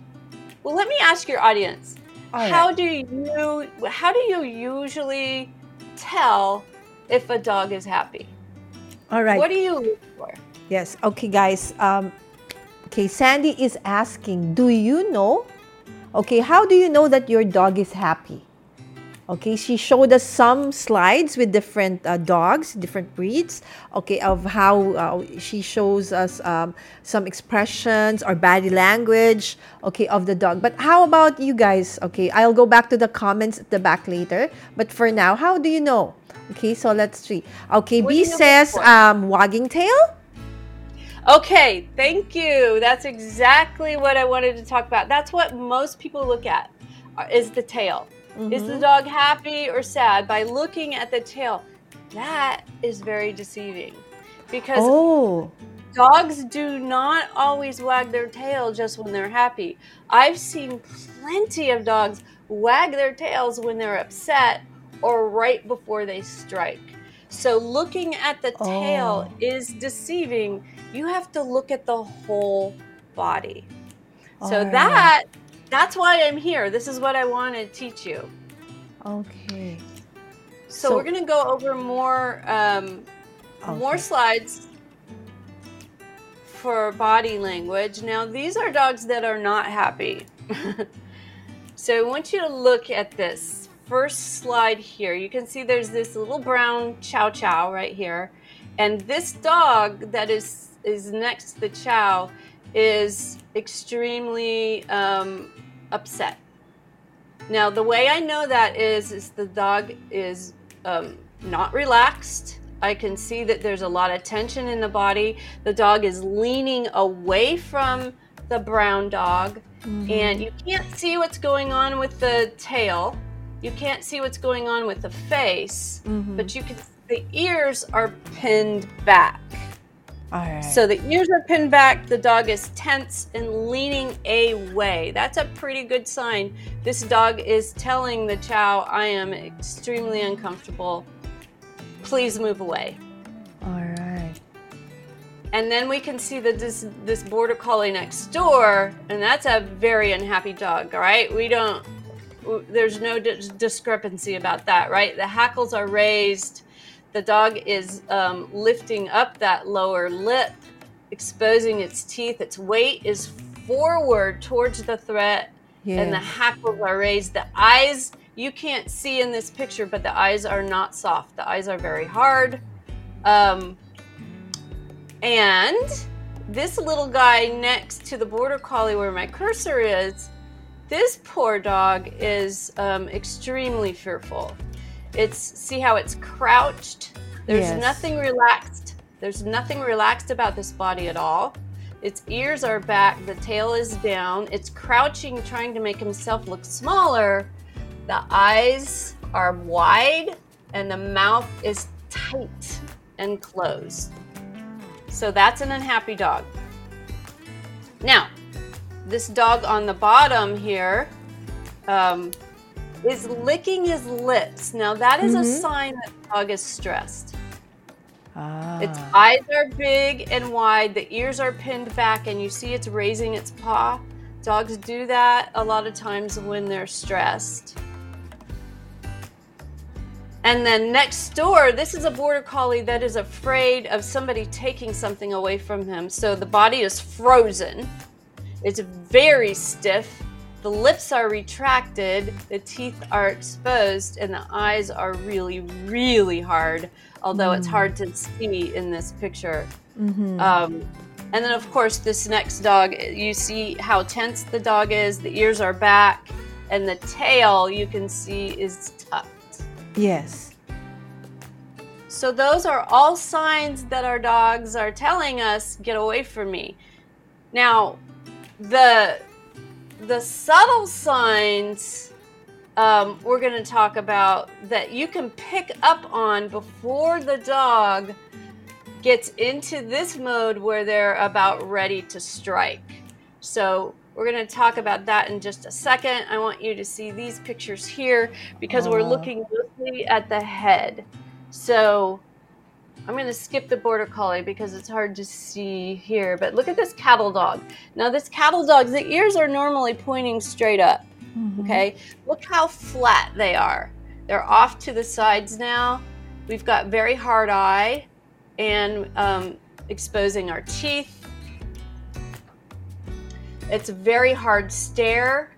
Well, let me ask your audience. Right. How do you how do you usually tell if a dog is happy? All right. What do you look for? Yes. Okay, guys. Um, okay, Sandi is asking, do you know Okay, how do you know that your dog is happy? Okay, she showed us some slides with different uh, dogs, different breeds. Okay, of how uh, she shows us um, some expressions or body language. Okay, of the dog. But how about you guys? Okay, I'll go back to the comments at the back later. But for now, how do you know? Okay, so let's see. Okay, what B says um, wagging tail. Okay, thank you. That's exactly what I wanted to talk about. That's what most people look at uh, is the tail. Mm-hmm. Is the mm-hmm. dog happy or sad by looking at the tail? that is very deceiving because Oh. dogs do not always wag their tail just when they're happy. I've seen plenty of dogs wag their tails when they're upset or right before they strike. So looking at the tail Oh. is deceiving. You have to look at the whole body. So Alright. that that's why I'm here. This is what I want to teach you. Okay. So, So- we're going to go over more um, more slides for body language. Now, these are dogs that are not happy. so, I want you to look at this first slide here. You can see there's this little brown chow chow right here. And this dog that is is next to the chow is extremely um, upset. Now, the way I know that is, is the dog is um, not relaxed. I can see that there's a lot of tension in the body. The dog is leaning away from the brown dog, and you can't see what's going on with the tail. You can't see what's going on with the face, Mhm. but you can. The ears are pinned back. All right. So the ears are pinned back, the dog is tense and leaning away. That's a pretty good sign. This dog is telling the chow, I am extremely uncomfortable. Please move away. All right. And then we can see that this this border collie next door, and that's a very unhappy dog. All right, we don't. There's no dis- discrepancy about that, right? The hackles are raised. The dog is um, lifting up that lower lip, exposing its teeth. Its weight is forward towards the threat, and the hackles are raised. The eyes you can't see in this picture, but the eyes are not soft. The eyes are very hard. Um, and this little guy next to the border collie where my cursor is, this poor dog is um, extremely fearful. It's see how it's crouched. There's Yes. nothing relaxed. There's nothing relaxed about this body at all. Its ears are back, the tail is down. It's crouching, trying to make himself look smaller. The eyes are wide, and the mouth is tight and closed. So that's an unhappy dog. Now, this dog on the bottom here um, is licking his lips. Now, that is a Mhm. sign that the dog is stressed. Ah. Its eyes are big and wide, the ears are pinned back, and you see it's raising its paw. Dogs do that a lot of times when they're stressed. And then next door, this is a border collie that is afraid of somebody taking something away from him. So the body is frozen, it's very stiff. The lips are retracted, the teeth are exposed, and the eyes are really, really hard, although it's hard to see in this picture. Mhm. Um, and then, of course, this next dog, you see how tense the dog is. The ears are back, and the tail you can see is tucked. yes. So, those are all signs that our dogs are telling us, get away from me. Now, the the subtle signs um, we're going to talk about that you can pick up on before the dog gets into this mode where they're about ready to strike. So we're going to talk about that in just a second. I want you to see these pictures here because we're looking mostly at the head. So I'm going to skip the border collie because it's hard to see here. But look at this cattle dog. Now, this cattle dog, the ears are normally pointing straight up. Mhm. Okay, look how flat they are. They're off to the sides now. We've got very hard eye and um, exposing our teeth. It's a very hard stare.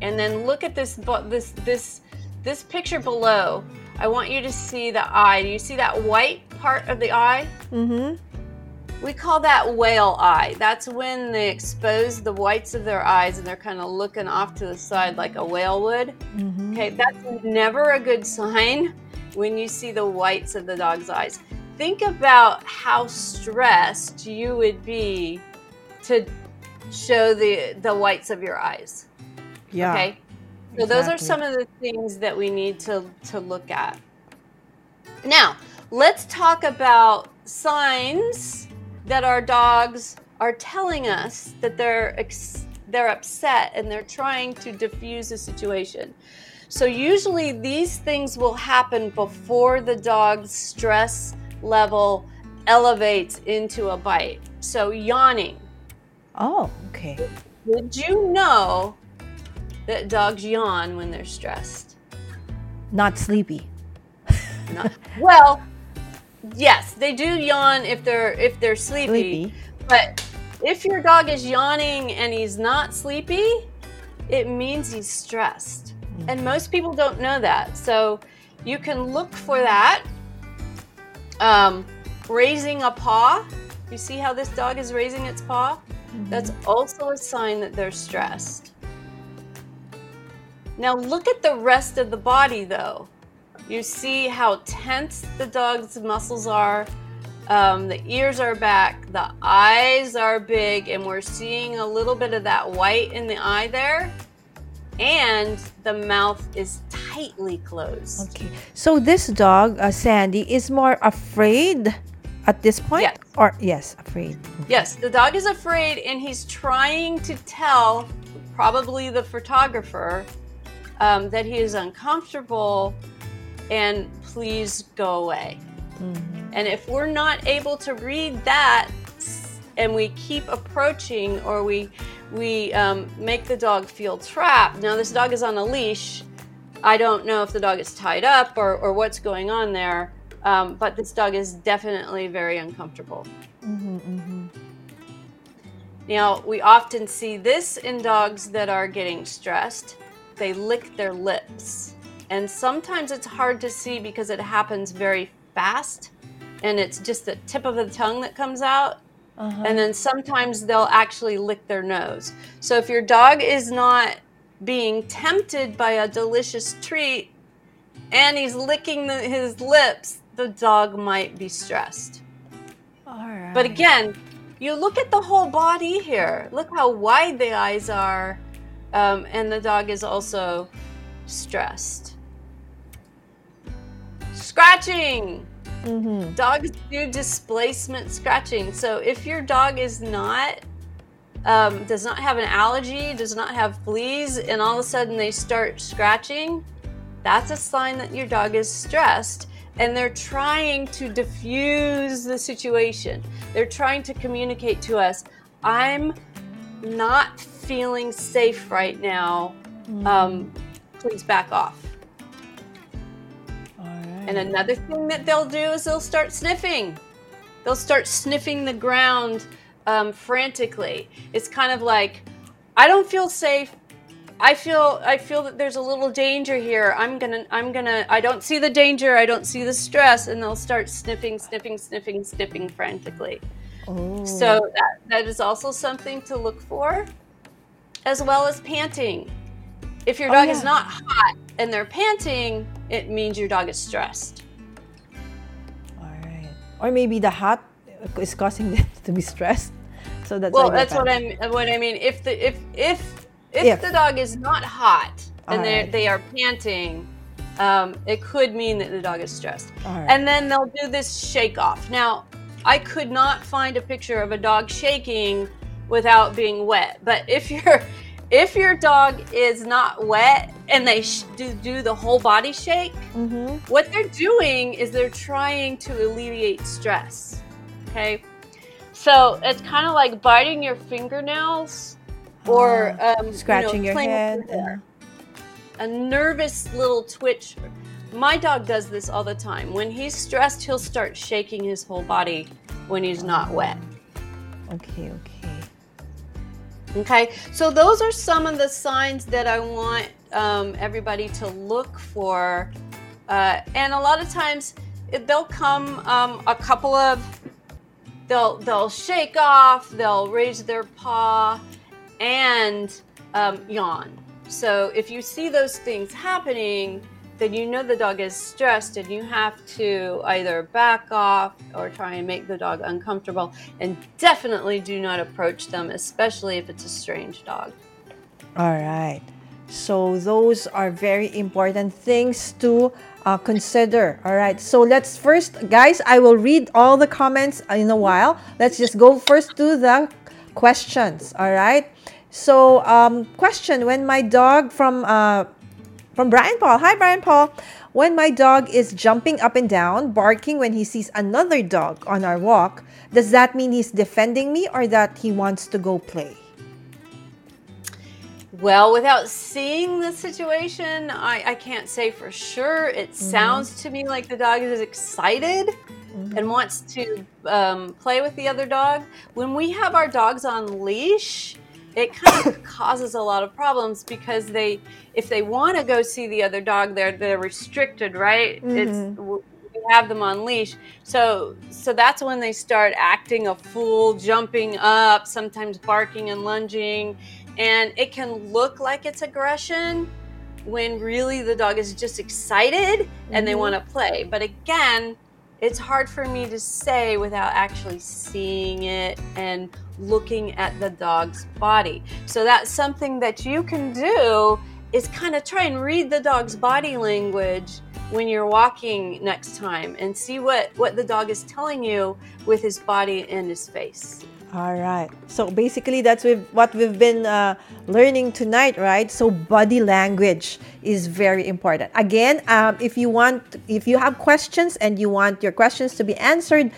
And then look at this this this this picture below. I want you to see the eye. Do you see that white part of the eye? Mhm. We call that whale eye. That's when they expose the whites of their eyes and they're kind of looking off to the side like a whale would. Mhm. Okay, that's never a good sign when you see the whites of the dog's eyes. Think about how stressed you would be to show the the whites of your eyes. Yeah. Okay? So those are some of the things that we need to to look at. Now, let's talk about signs that our dogs are telling us that they're ex- they're upset and they're trying to diffuse the situation. So usually these things will happen before the dog's stress level elevates into a bite. So yawning. Oh, okay. Did you know that dogs yawn when they're stressed? Not sleepy. Not, well, yes, they do yawn if they're if they're sleepy, Sleepy. But if your dog is yawning and he's not sleepy, it means he's stressed. And most people don't know that. So you can look for that. Um, raising a paw. You see how this dog is raising its paw? That's also a sign that they're stressed. Now look at the rest of the body though. You see how tense the dog's muscles are. Um, the ears are back, the eyes are big, and we're seeing a little bit of that white in the eye there. And the mouth is tightly closed. Okay. So this dog, uh, Sandi, is more afraid at this point? Yes. Or yes, afraid. Yes, the dog is afraid and he's trying to tell probably the photographer um, that he is uncomfortable and please go away. And if we're not able to read that and we keep approaching or we we um, make the dog feel trapped. Now this dog is on a leash. I don't know if the dog is tied up or, or what's going on there, um, but this dog is definitely very uncomfortable. Now, we often see this in dogs that are getting stressed. They lick their lips. And sometimes it's hard to see because it happens very fast and it's just the tip of the tongue that comes out. And then sometimes they'll actually lick their nose. So if your dog is not being tempted by a delicious treat and he's licking the, his lips, the dog might be stressed. All right. But again, you look at the whole body here. Look how wide the eyes are. Um, and the dog is also stressed. Scratching. Dogs do displacement scratching. So if your dog is not, um, does not have an allergy, does not have fleas, and all of a sudden they start scratching, that's a sign that your dog is stressed and they're trying to diffuse the situation. They're trying to communicate to us, I'm not feeling safe right now. Um, please back off. And another thing that they'll do is they'll start sniffing. They'll start sniffing the ground um, frantically. It's kind of like, I don't feel safe. I feel I feel that there's a little danger here. I'm gonna I'm gonna I don't see the danger. I don't see the stress, and they'll start sniffing, sniffing, sniffing, sniffing frantically. Oh. So that, that is also something to look for, as well as panting. If your Oh, dog yeah. is not hot and they're panting, it means your dog is stressed. All right. Or maybe the hot is causing them to be stressed. So that's Well, that's what. I'm. What I mean, if the if if if, If. the dog is not hot and they Alright. they are panting, um, it could mean that the dog is stressed. Alright. And then they'll do this shake off. Now, I could not find a picture of a dog shaking without being wet. But if your if your dog is not wet and they sh- do, do the whole body shake, Mhm. what they're doing is they're trying to alleviate stress. Okay. So it's kind of like biting your fingernails or um, you know, Scratching your head. hair. A nervous little twitch. My dog does this all the time. When he's stressed, he'll start shaking his whole body when he's not wet. Okay, okay. Okay, so those are some of the signs that I want um, everybody to look for. Uh, and a lot of times it, they'll come um, a couple of, they'll, they'll shake off, they'll raise their paw, and um, yawn. So if you see those things happening, then you know the dog is stressed and you have to either back off or try and make the dog uncomfortable. And definitely do not approach them, especially if it's a strange dog. All right. So those are very important things to uh, consider. All right. So let's first, guys, I will read all the comments in a while. Let's just go first to the questions. All right. So, um, question: When my dog from uh, from Brian Paul. Hi, Brian Paul. When my dog is jumping up and down, barking when he sees another dog on our walk, does that mean he's defending me or that he wants to go play? Well, without seeing the situation, I, I can't say for sure. It mm-hmm. sounds to me like the dog is excited mm-hmm. and wants to um, play with the other dog. When we have our dogs on leash, it kind of causes a lot of problems because they, if they want to go see the other dog, they're they're restricted, right? Mm-hmm. It's we have them on leash, so so that's when they start acting a fool, jumping up, sometimes barking and lunging and it can look like it's aggression when really the dog is just excited mm-hmm. and they mm-hmm. want to play. But again, it's hard for me to say without actually seeing it and looking at the dog's body. So that's something that you can do is kind of try and read the dog's body language when you're walking next time and see what what the dog is telling you with his body and his face. All right. So basically, that's what we've been uh, learning tonight, right? So body language is very important. Again, um, if you want, if you have questions and you want your questions to be answered,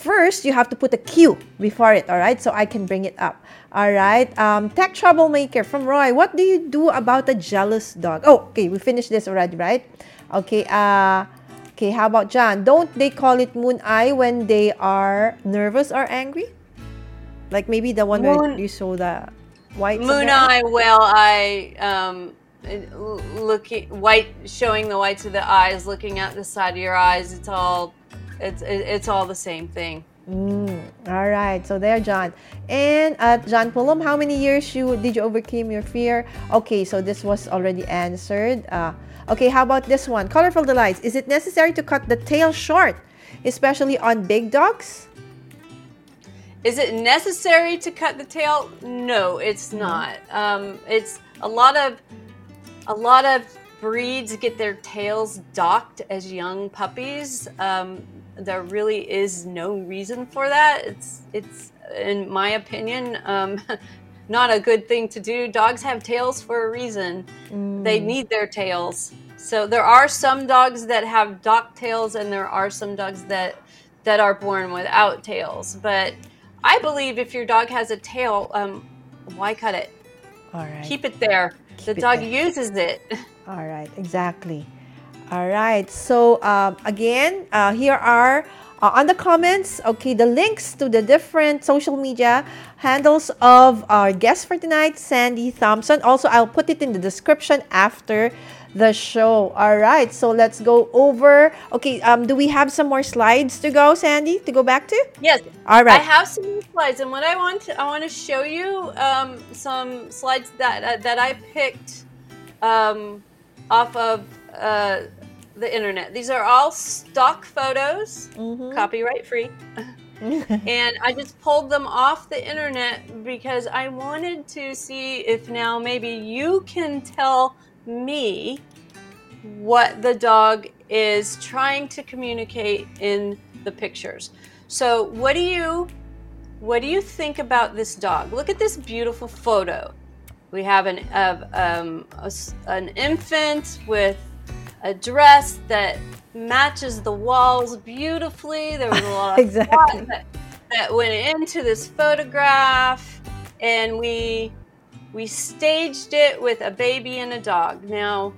first you have to put a Q before it. All right. So I can bring it up. All right. Um, tech troublemaker from Roy. What do you do about a jealous dog? Oh, okay. We finished this already, right? Okay. Uh, okay. How about John? Don't they call it moon eye when they are nervous or angry? Like maybe the one Moon, where you saw the white moon eye, Well, I um, looking white, showing the whites of the eyes, looking at the side of your eyes. It's all, it's it's all the same thing. Mm, all right, so there, John. And at uh, John Pullum, how many years you did you overcome your fear? Okay, so this was already answered. Uh, okay, how about this one? Colorful delights. Is it necessary to cut the tail short, especially on big dogs? Is it necessary to cut the tail? No, it's not. Um, it's a lot of a lot of breeds get their tails docked as young puppies. Um, there really is no reason for that. It's it's in my opinion um, not a good thing to do. Dogs have tails for a reason. Mm. They need their tails. So there are some dogs that have docked tails, and there are some dogs that that are born without tails. But I believe if your dog has a tail, um, why cut it? All right. Keep it there. Keep the dog there. uses it. All right, exactly. All right. So um, again, uh, here are uh, on the comments. Okay, the links to the different social media handles of our guest for tonight, Sandi Thompson. Also, I'll put it in the description after the show. All right, so let's go over. Okay, um, do we have some more slides to go, Sandi, to go back to? Yes. All right. I have some slides, and what I want to, I want to show you um, some slides that uh, that I picked um, off of uh, the internet. These are all stock photos, mm-hmm. copyright free. and I just pulled them off the internet because I wanted to see if now maybe you can tell me what the dog is trying to communicate in the pictures. So, what do you what do you think about this dog? Look at this beautiful photo. We have an uh, um, a, an infant with a dress that matches the walls beautifully. There was a lot of exactly. that, that went into this photograph, and we we staged it with a baby and a dog. Now,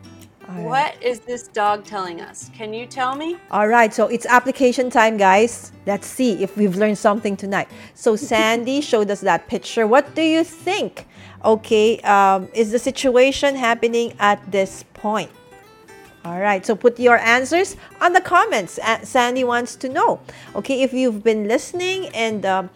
what is this dog telling us? Can you tell me? All right, so it's application time, guys. Let's see if we've learned something tonight. So, Sandi showed us that picture. What do you think? Okay, um, is the situation happening at this point? All right, so put your answers on the comments. Sandi wants to know. Okay, if you've been listening and um,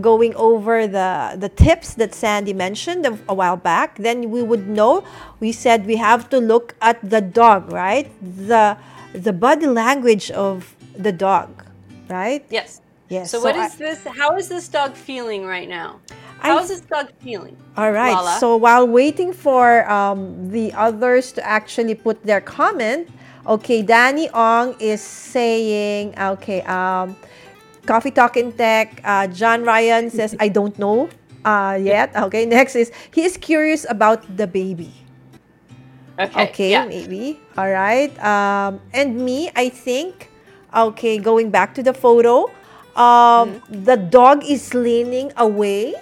going over the, the tips that Sandi mentioned a, a while back, then we would know. We said we have to look at the dog, right? The the body language of the dog, right? Yes. Yes. So, so what is I, this? How is this dog feeling right now? How's this dog feeling? All right. Lala? So while waiting for um, the others to actually put their comment, okay, Danny Ong is saying, okay, um, Coffee Talk in Tech. Uh, John Ryan says, I don't know uh, yet. Okay. Next is he is curious about the baby. Okay. Okay, yeah. maybe. All right. Um, and me, I think, okay, going back to the photo, um, Mm-hmm. the dog is leaning away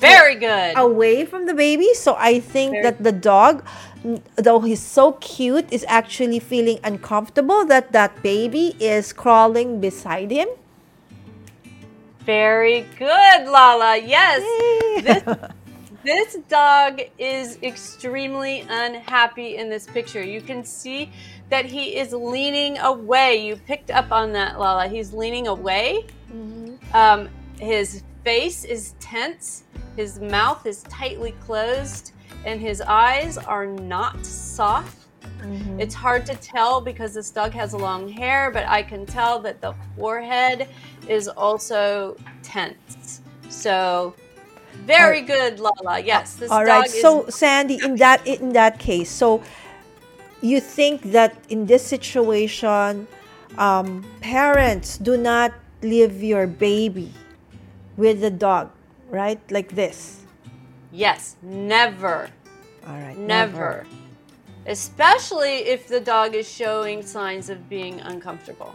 Very good. away from the baby. So I think Very- that the dog, though he's so cute, is actually feeling uncomfortable that that baby is crawling beside him. Very good, Lala. Yes. This this dog is extremely unhappy in this picture. You can see that he is leaning away. You picked up on that, Lala. He's leaning away. Um, his face is tense. His mouth is tightly closed, and his eyes are not soft. It's hard to tell because this dog has long hair, but I can tell that the forehead is also tense. So, very good, Lala. Yes, this All right. is. So Sandi, in that in that case, so you think that in this situation, um, parents do not leave your baby with the dog, right? Like this. yes, never, All right. never. Especially if the dog is showing signs of being uncomfortable.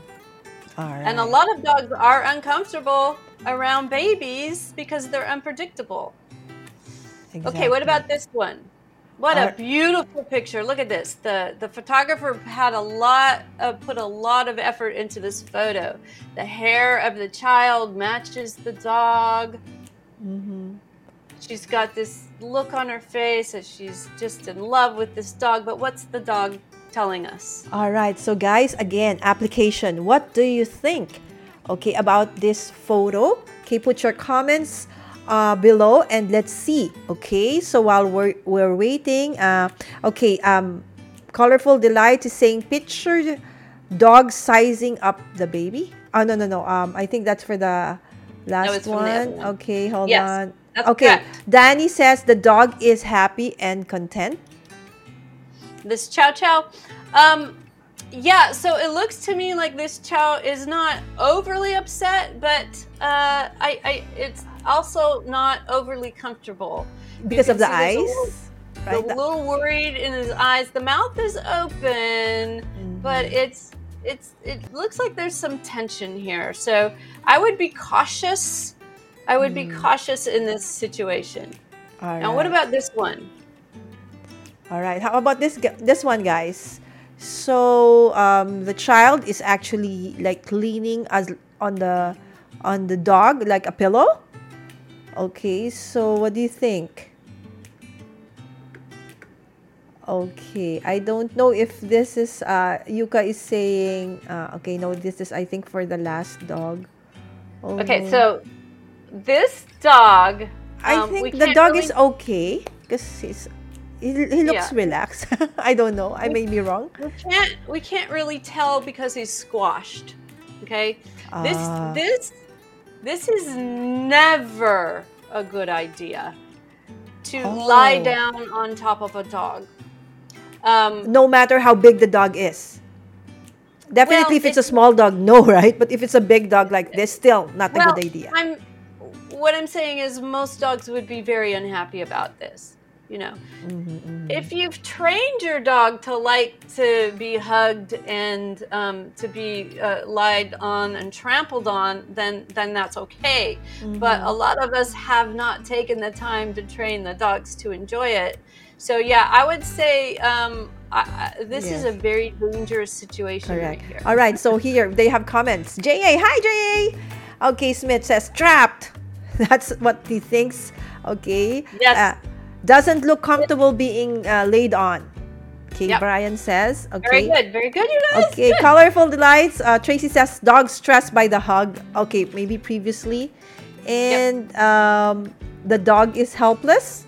All right. And a lot of dogs are uncomfortable around babies because they're unpredictable. Okay, what about this one? What a beautiful picture. Look at this. The the photographer had a lot of put a lot of effort into this photo. The hair of the child matches the dog. Mhm. She's got this look on her face as she's just in love with this dog. But what's the dog telling us? All right. So guys, again, application. What do you think? Okay, about this photo. Okay, put your comments uh, below and let's see. Okay, so while we're we're waiting, uh, okay, um, colorful delight is saying picture dog sizing up the baby. Oh no no no. Um, I think that's for the last it's from the other one. Okay, hold Yes, on. okay, correct. Danny says the dog is happy and content. This chow chow. Um, yeah, so it looks to me like this chow is not overly upset, but uh, I, I, it's also not overly comfortable Because of the eyes, little- right? a little worried in his eyes. The mouth is open, but it's it's it looks like there's some tension here. So I would be cautious. I would be cautious in this situation. All Now, what about this one? All right. How about this this one, guys? So um, the child is actually like leaning as on the on the dog like a pillow. Okay. So what do you think? Okay, I don't know if this is uh Yuka is saying uh okay no this is I think for the last dog. Oh, Okay, so this dog. I um, we think the dog really- is okay because he's he, he looks Yeah. relaxed. I don't know. I may be wrong. We can't. We can't really tell because he's squashed. Okay. This. Ah. This. This is never a good idea to lie Oh. down on top of a dog. Um, No matter how big the dog is. Definitely, Well, if it's a small dog, no, right? But if it's a big dog like this, still not a good idea. I'm. What I'm saying is, most dogs would be very unhappy about this. You know, Mm-hmm, if you've trained your dog to like to be hugged and um, to be uh, lied on and trampled on, then then that's okay. But Mm-hmm. a lot of us have not taken the time to train the dogs to enjoy it. So yeah, I would say um, I, I, this is a very dangerous situation Correct. right here. All right, so here they have comments. JA, hi JA. Okay, Smith says trapped. That's what he thinks. Okay. Yes. Uh, doesn't look comfortable being uh, laid on. Okay, Yep. Brian says. Okay. Very good, very good, you guys. Okay, Good. colorful delights. Uh, Tracy says dog stressed by the hug. Okay, maybe previously, and um, the dog is helpless.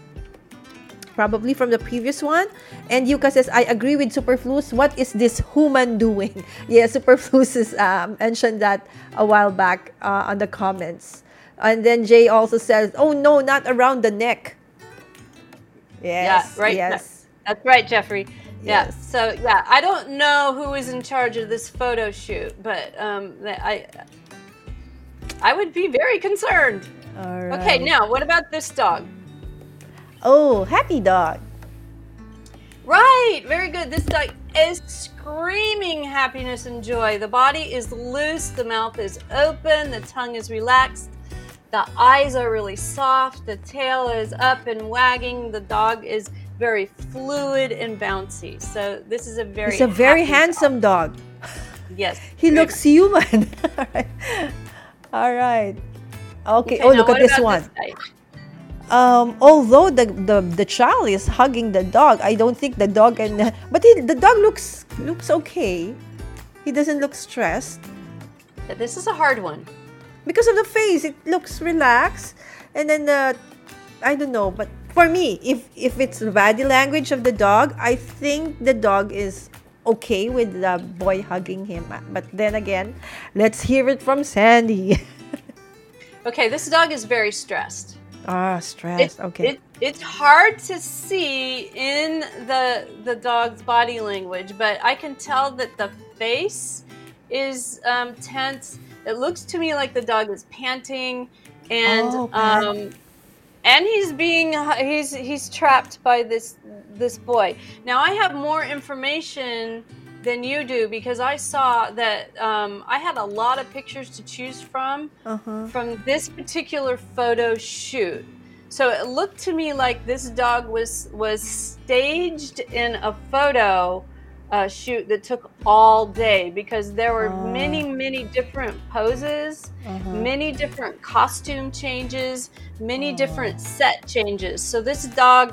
Probably from the previous one. And Yuka says, I agree with Superfluous. What is this human doing? Yeah, Superfluous has um, mentioned that a while back uh, on the comments. And then Jay also says, "Oh no, not around the neck." Yes. Yeah, right. Yes. That's right, Jeffrey. Yeah. Yes. So yeah, I don't know who is in charge of this photo shoot, but um, I I would be very concerned. All right. Okay, now what about this dog? Oh, happy dog. Right, very good. This dog is screaming happiness and joy. The body is loose, the mouth is open, the tongue is relaxed, the eyes are really soft, the tail is up and wagging. The dog is very fluid and bouncy. So this is a very It's a very handsome dog. dog. Yes. He looks human. All right. Okay. Okay, oh, look at this one. guy? Um, although the, the the child is hugging the dog, I don't think the dog and but he, the dog looks looks okay. He doesn't look stressed This is a hard one. because of the face. It looks relaxed, and then the I don't know, but for me, if if it's the body language of the dog, I think the dog is okay with the boy hugging him. But then again, let's hear it from Sandi. Okay, this dog is very stressed. Ah, stressed. It- okay. It, it's hard to see in the the dog's body language, but I can tell that the face is um, tense. It looks to me like the dog is panting, and Oh, um, and he's being he's he's trapped by this this boy. Now I have more information than you do because I saw that um, I had a lot of pictures to choose from uh-huh. from this particular photo shoot. So it looked to me like this dog was was staged in a photo uh, shoot that took all day because there were Oh. many many different poses, Uh-huh. many different costume changes, many Oh. different set changes. So this dog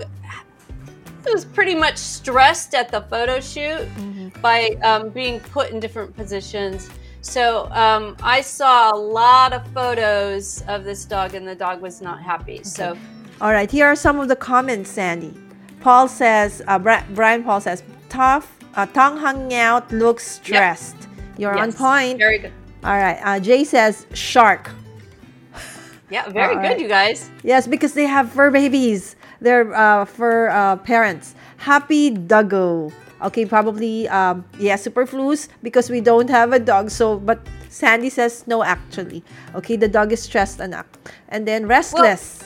was pretty much stressed at the photo shoot Mhm. by um, being put in different positions. So um, I saw a lot of photos of this dog, and the dog was not happy. So All right, here are some of the comments, Sandi. Paul says, uh, Bri- Brian Paul says, tough, uh, tongue hanging out, looks stressed. You're on point. Very good. All right, uh, Jay says, shark. Yeah, very All good, right. you guys. Yes, because they have fur babies. They're uh, fur uh, parents. Happy doggo. Okay, probably, um, yeah, superfluous because we don't have a dog. So, but Sandi says no, actually. Okay, the dog is stressed enough. And then restless.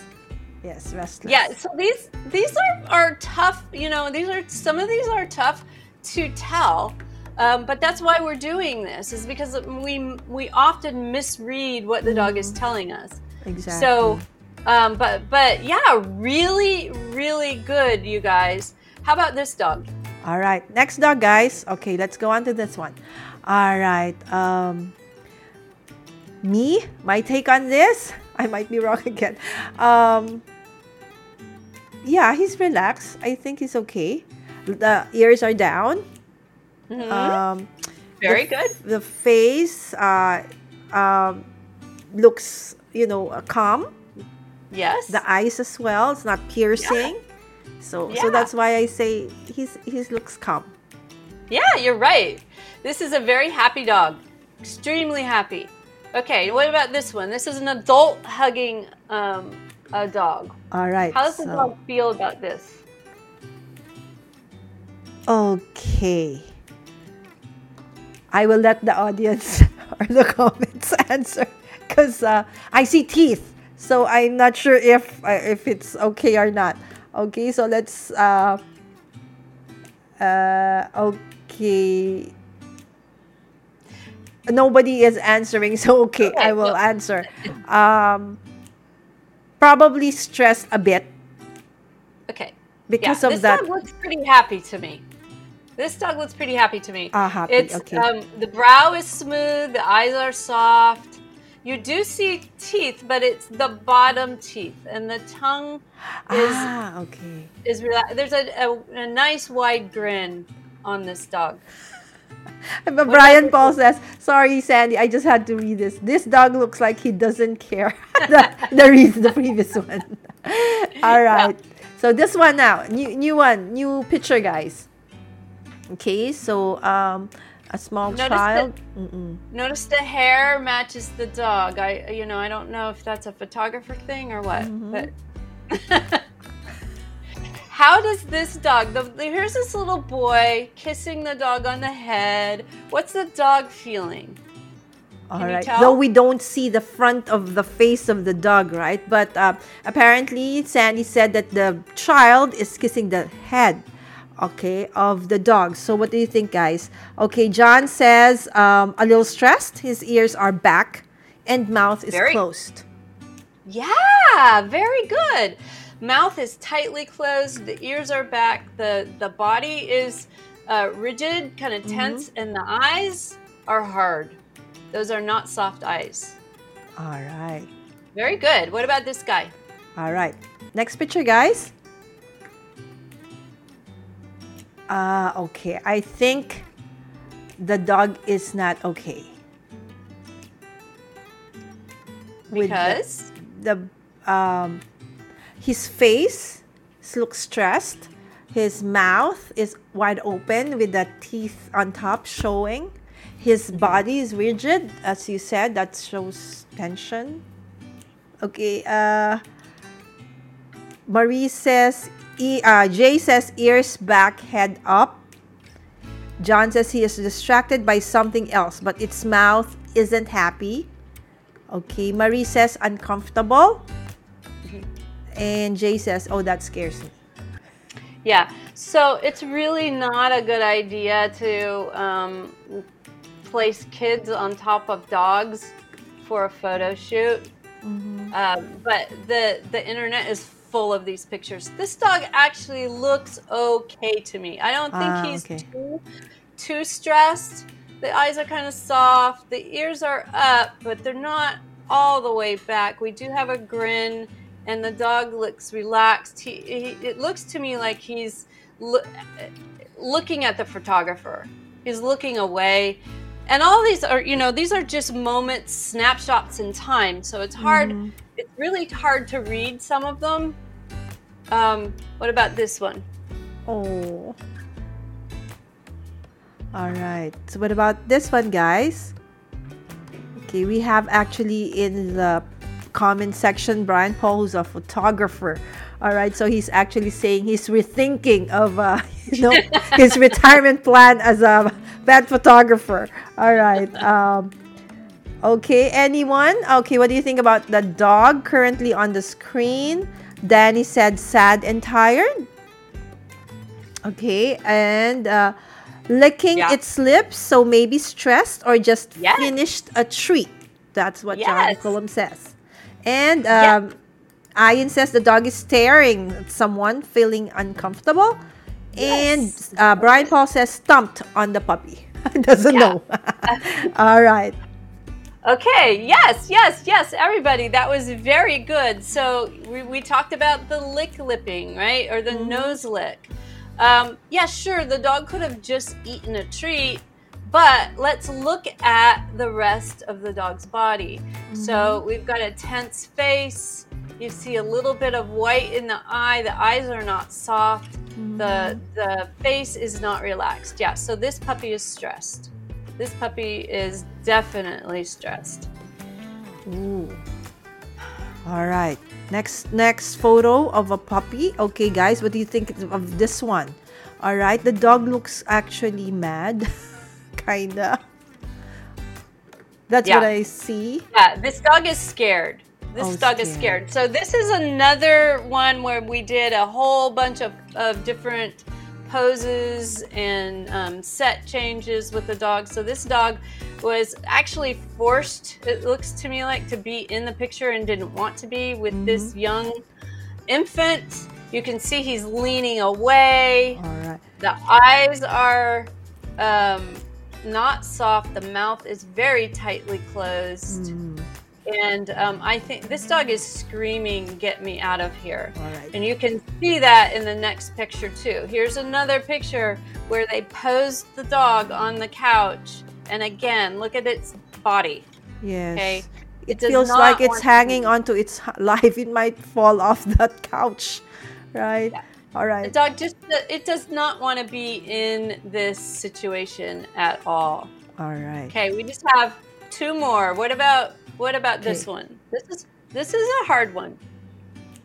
yes, restless. Yeah, so these these are are tough. You know, these are some of these are tough to tell. Um, but that's why we're doing this is because we we often misread what the dog is telling us. exactly. So, um, but but yeah, really really good, you guys. How about this dog? All right, next dog, guys. Okay, let's go on to this one. All right, um, me, my take on this, I might be wrong again. Um, yeah, he's relaxed. I think he's okay. The ears are down. Mhm. Um, Very the, good. The face uh, um, looks, you know, calm. Yes. The eyes as well. It's not piercing. So, so Yeah. that's why I say he's he looks calm. Yeah, you're right. This is a very happy dog. Extremely happy. Okay, what about this one? This is an adult hugging um, a dog. All right. How does the dog feel about this? Okay. I will let the audience or the comments answer because uh, I see teeth, so I'm not sure if uh, if it's okay or not. Okay, so let's. Uh, uh, okay. Nobody is answering, so okay, I will answer. Um, probably stressed a bit Okay. because yeah, of this that. This dog looks pretty happy to me. This dog looks pretty happy to me. Ah, happy, It's okay. um, the brow is smooth, the eyes are soft. You do see teeth, but it's the bottom teeth, and the tongue is ah, okay. is rela- there's a, a, a nice wide grin on this dog. But Brian Paul says, "Sorry, Sandi, I just had to read this. This dog looks like he doesn't care." the, the the previous one. All right. So this one now, new new one, new picture, guys. Okay, so um, A small Notice child. Mm-mm. Notice the hair matches the dog. I, you know, I don't know if that's a photographer thing or what, Mhm. but how does this dog? The, the- here's this little boy kissing the dog on the head. What's the dog feeling? All Can right. Though we don't see the front of the face of the dog, right? But uh, apparently, Sandi said that the child is kissing the head, okay, of the dog. So, what do you think, guys? Okay, John says um, a little stressed. His ears are back, and mouth is Very- closed. Yeah, very good. Mouth is tightly closed. The ears are back. the The body is uh, rigid, kind of tense, and the eyes are hard. Those are not soft eyes. All right. Very good. What about this guy? All right. Next picture, guys. Uh, okay. I think the dog is not okay. With the- Because the um his face looks stressed his mouth is wide open with the teeth on top showing his body is rigid as you said that shows tension okay uh marie says e, uh, jay says ears back head up john says he is distracted by something else but its mouth isn't happy Okay, Marie says uncomfortable. And Jay says, oh, that scares me. yeah, so it's really not a good idea to um, place kids on top of dogs for a photo shoot. Um, but the the internet is full of these pictures. This dog actually looks okay to me. I don't think Ah, he's okay. too too stressed. The eyes are kind of soft. The ears are up, but they're not all the way back. We do have a grin, and the dog looks relaxed. He, he it looks to me like he's loo- looking at the photographer. He's looking away. And all these are, you know, these are just moments, snapshots in time. So it's hard, Mhm. It's really hard to read some of them. Um, what about this one? Oh. All right. So what about this one, guys? Okay, we have actually in the comment section Brian Paul, who's a photographer. All right, so he's actually saying he's rethinking of uh, you know his retirement plan as a bad photographer. All right. Um, okay, anyone? Okay, what do you think about the dog currently on the screen? Danny said sad and tired. Okay, and uh, licking Yeah. its lips, so maybe stressed or just Yes. finished a treat. That's what John Yes. Cullum says. And Yeah. um, Ian says the dog is staring at someone, feeling uncomfortable. And uh, Brian Paul says stumped on the puppy. Doesn't Yeah. know. All right. Okay, yes, yes, yes, everybody, that was very good. So we, we talked about the lick lipping, right? Or the mm-hmm. nose lick. Um, yeah, sure, the dog could have just eaten a treat, but let's look at the rest of the dog's body. So mm-hmm. we've got a tense face. You see a little bit of white in the eye. The eyes are not soft. The mm-hmm. the face is not relaxed. Yeah, so this puppy is stressed. This puppy is definitely stressed. Ooh. All right. Next next photo of a puppy. Okay, guys, what do you think of this one? All right, the dog looks actually mad, kinda. That's what I see. Yeah, this dog is scared. This Oh, dog is scared. scared. So this is another one where we did a whole bunch of, of different poses and um, set changes with the dog. So this dog was actually forced, it looks to me like, to be in the picture and didn't want to be with this young infant. You can see he's leaning away. All right. The eyes are um, not soft. The mouth is very tightly closed. Mm, And um, I think this dog is screaming, Get me out of here. all right. And you can see that in the next picture, too. Here's another picture where they posed the dog on the couch. And again, look at its body. Yes. Okay. It It feels like it's to hanging be- onto its life. It might fall off that couch, right? Yeah. All The dog just it does not want to be in this situation at all. All right. Okay, we just have two more. What about what about this one? This is this is a hard one.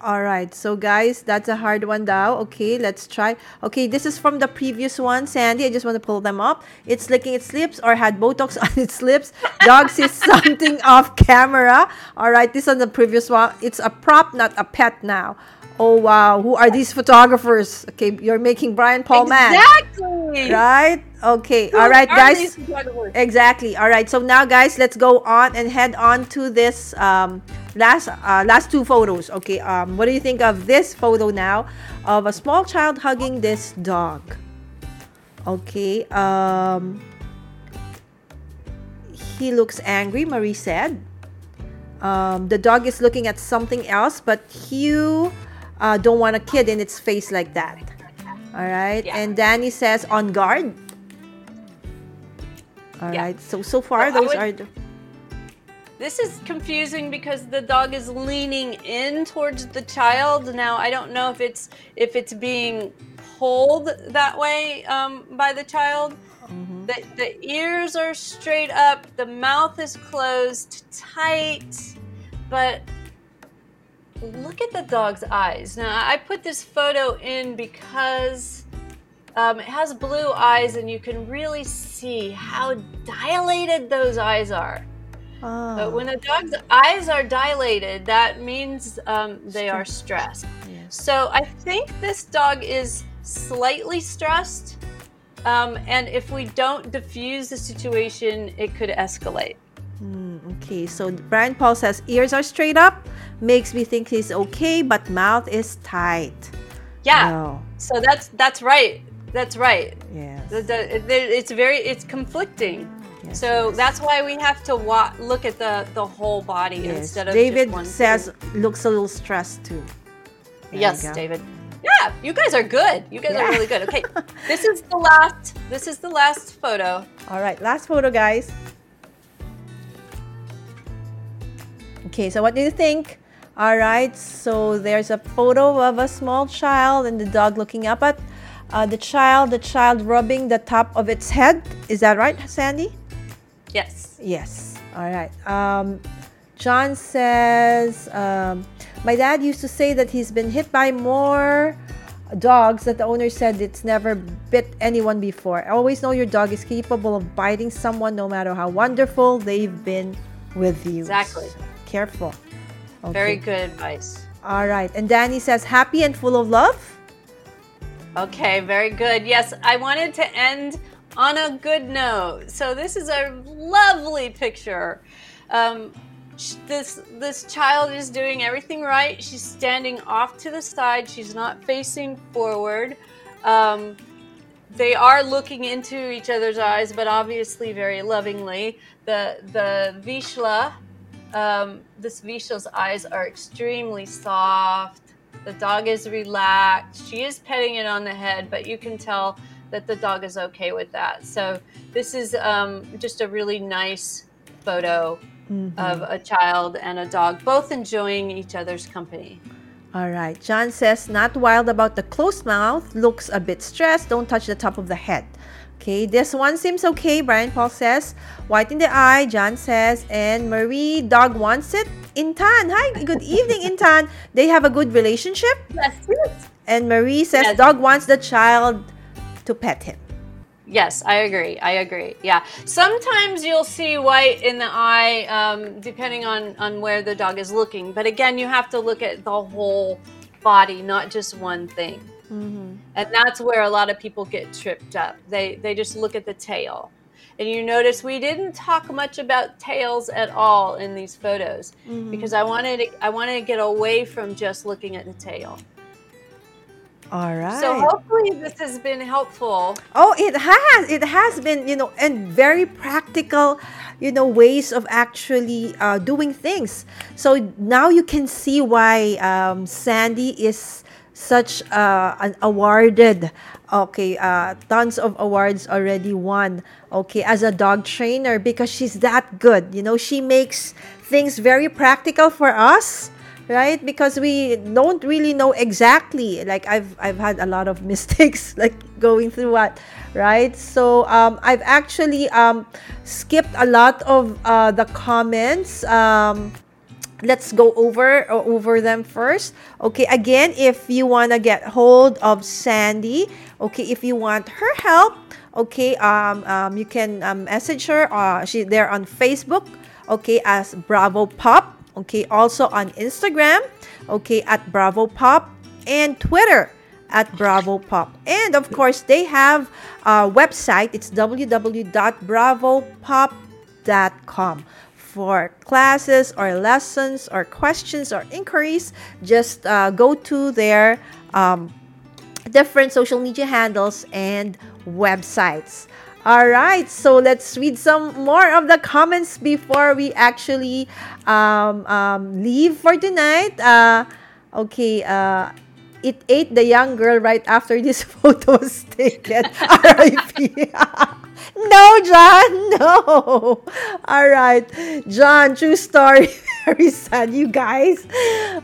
All right. So guys, that's a hard one now. Okay, let's try. Okay, this is from the previous one, Sandi. I just want to pull them up. It's licking its lips or had Botox on its lips. Dog sees something off camera. All right, this on the previous one. It's a prop, not a pet now. Oh wow, who are these photographers? Okay, you're making Brian Paul mad. exactly. Right? Okay. Who All right, guys. Exactly. All right. So now, guys, let's go on and head on to this um, last uh, last two photos. Okay. Um, what do you think of this photo now of a small child hugging this dog? Okay. Um, he looks angry. Marie said. Um, the dog is looking at something else, but you uh, don't want a kid in its face like that. All right. Yeah. And Danny says on guard. All right. Yeah. So so far Well, those would- are the, This is confusing because the dog is leaning in towards the child. Now I don't know if it's if it's being pulled that way um, by the child. Mhm. The, the ears are straight up, the mouth is closed tight, but look at the dog's eyes. Now, I put this photo in because um, it has blue eyes, and you can really see how dilated those eyes are. Ah, But when a dog's eyes are dilated, that means um, they are stressed. yes. So I think this dog is slightly stressed. Um, and if we don't diffuse the situation, it could escalate. Okay. So Brian Paul says ears are straight up, makes me think he's okay, but mouth is tight. Yeah. So that's that's right. That's right. Yes. The, the, the- it's very it's conflicting. yes, So yes. that's why we have to wa- look at the the whole body Yes. instead of David just one says thing. looks a little stressed too. There Yes. David. Yeah, you guys are good. You guys Yeah. are really good. Okay, this is the last. This is the last photo. All right, last photo, guys. Okay, so what do you think? All right, so there's a photo of a small child and the dog looking up at uh, the child, the child rubbing the top of its head. Is that right, Sandi? Yes. Yes. All right. Um, John says, um, My dad used to say that he's been hit by more dogs that the owner said it's never bit anyone before. Always know your dog is capable of biting someone no matter how wonderful they've been with you. Exactly. Careful. Very good advice. All right. And Danny says, Happy and full of love. Okay, very good. Yes, I wanted to end on a good note. So this is a lovely picture. Um, this this child is doing everything right. She's standing off to the side. She's not facing forward. Um, they are looking into each other's eyes, but obviously very lovingly. The the Vizsla, um, this Vizsla's eyes are extremely soft. The dog is relaxed. She is petting it on the head, but you can tell that the dog is okay with that. So this is um, just a really nice photo Mhm. of a child and a dog both enjoying each other's company. All right. John says, not wild about the closed mouth, looks a bit stressed, don't touch the top of the head. Okay, this one seems okay, Brian Paul says. White in the eye, John says. And Marie, dog wants it. Intan, hi, good evening, Intan. They have a good relationship. Yes. And Marie says, Yes. dog wants the child to pet him. Yes, I agree. I agree. Yeah. Sometimes you'll see white in the eye, um, depending on on where the dog is looking. But again, you have to look at the whole body, not just one thing. Mm-hmm. And that's where a lot of people get tripped up. They they just look at the tail. And you notice we didn't talk much about tails at all in these photos Mm-hmm. because I wanted to, I wanted to get away from just looking at the tail. All right. So hopefully this has been helpful. Oh, it has. It has been, you know, and very practical, you know, ways of actually uh, doing things. So now you can see why um, Sandi is such uh, an awarded, okay, uh, tons of awards already won, okay, as a dog trainer because she's that good. You know, she makes things very practical for us right? Because we don't really know exactly. Like I've I've had a lot of mistakes like going through what, right? So um, I've actually um, skipped a lot of uh, the comments. Um, let's go over uh, over them first. Okay, again, if you want to get hold of Sandi, okay, if you want her help, okay, um, um, you can um, message her. Uh, she there on Facebook, okay, as Bravo Pup okay also on instagram okay at bravo pup and twitter at bravo pup and of course they have a website it's www.bravopup.com for classes or lessons or questions or inquiries just uh, go to their um, different social media handles and websites all right, so let's read some more of the comments before we actually um, um, leave for tonight. Uh, okay, uh, it ate the young girl right after this photo was taken. R.I.P. no, John, no. All right, John, true story. Very sad, you guys.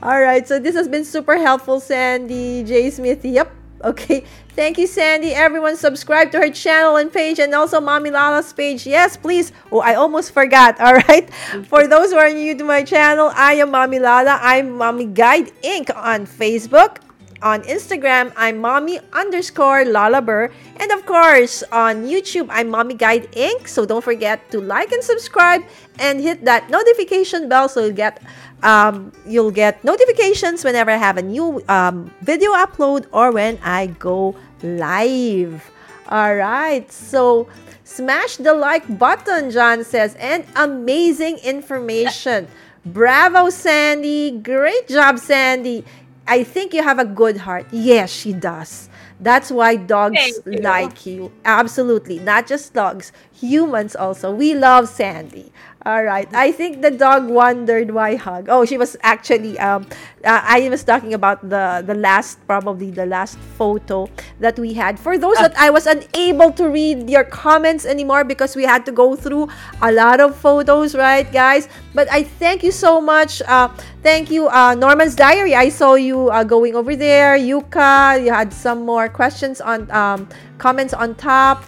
All right, so this has been super helpful, Sandy J. Smith. Yep, Okay, thank you, Sandi. Everyone, subscribe to her channel and page and also Mommy Lala's page. Yes, please. Oh, I almost forgot. All right. For those who are new to my channel, I am Mommy Lala. I'm Mommy Guide Inc. on Facebook. On Instagram, I'm mommy underscore Lalaber. And of course, on YouTube, I'm Mommy Guide Inc. So don't forget to like and subscribe and hit that notification bell so you get um, you'll get notifications whenever I have a new um, video upload or when I go live. All right, so smash the like button, John says, and amazing information. Bravo, Sandi. Great job, Sandi. I think you have a good heart. Yes, she does. That's why dogs you. like you. Absolutely. Not just dogs, humans also. We love Sandi. All right. I think the dog wondered why hug. Oh, she was actually um uh, I was talking about the the last probably the last photo that we had. For those that I was unable to read your comments anymore because we had to go through a lot of photos, right, guys? But I thank you so much. Uh thank you uh Norman's diary. I saw you uh, going over there. Yuka, you had some more questions on um comments on top.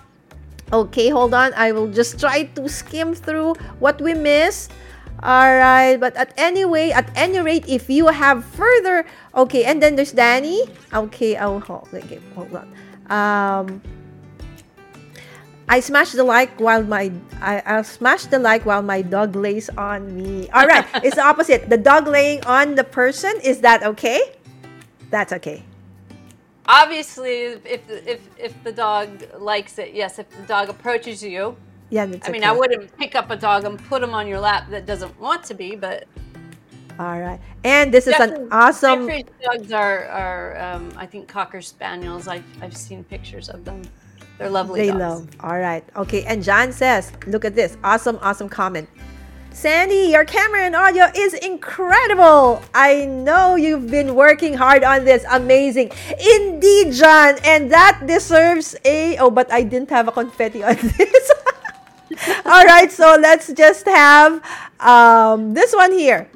Okay, hold on. I will just try to skim through what we missed. All right, but at anyway, at any rate, if you have further, okay, and then there's Danny. Okay, oh, hold, okay, hold on. Um, I smash the like while my I, I'll smash the like while my dog lays on me. All right, it's the opposite. The dog laying on the person. Is that okay? That's okay obviously if if if the dog likes it yes if the dog approaches you yeah i mean i wouldn't pick up a dog and put him on your lap that doesn't want to be but all right. And this is an awesome dogs are are um, i think cocker spaniels. I've, I've seen pictures of them. They're lovely they dogs. love. All right. Okay. And john says look at this. Awesome awesome comment Sandi, your camera and audio is incredible. I know you've been working hard on this. Amazing. Indeed, John. And that deserves a. Oh, but I didn't have a confetti on this. All right, so let's just have um, this one here.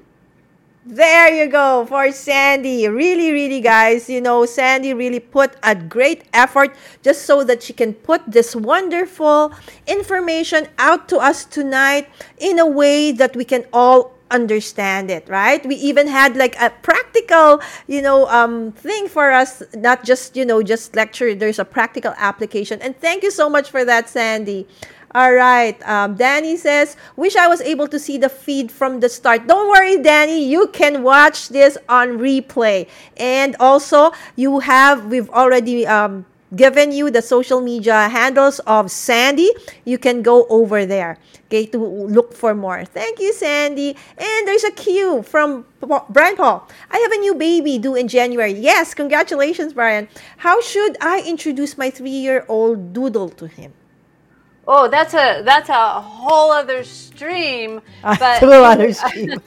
There you go for Sandi. Really, really, guys, you know, Sandi really put a great effort just so that she can put this wonderful information out to us tonight in a way that we can all understand it right? We even had like a practical you know um thing for us not just you know just lecture. There's a practical application. And thank you so much for that sandi all right. Um, Danny says, wish I was able to see the feed from the start. Don't worry, Danny. You can watch this on replay. And also, you have, we've already um, given you the social media handles of Sandi. You can go over there, okay, to look for more. Thank you, Sandi. And there's a cue from Brian Paul. I have a new baby due in January. Yes, congratulations, Brian. How should I introduce my three year old doodle to him? Oh, that's a that's a whole other stream. But a whole other stream.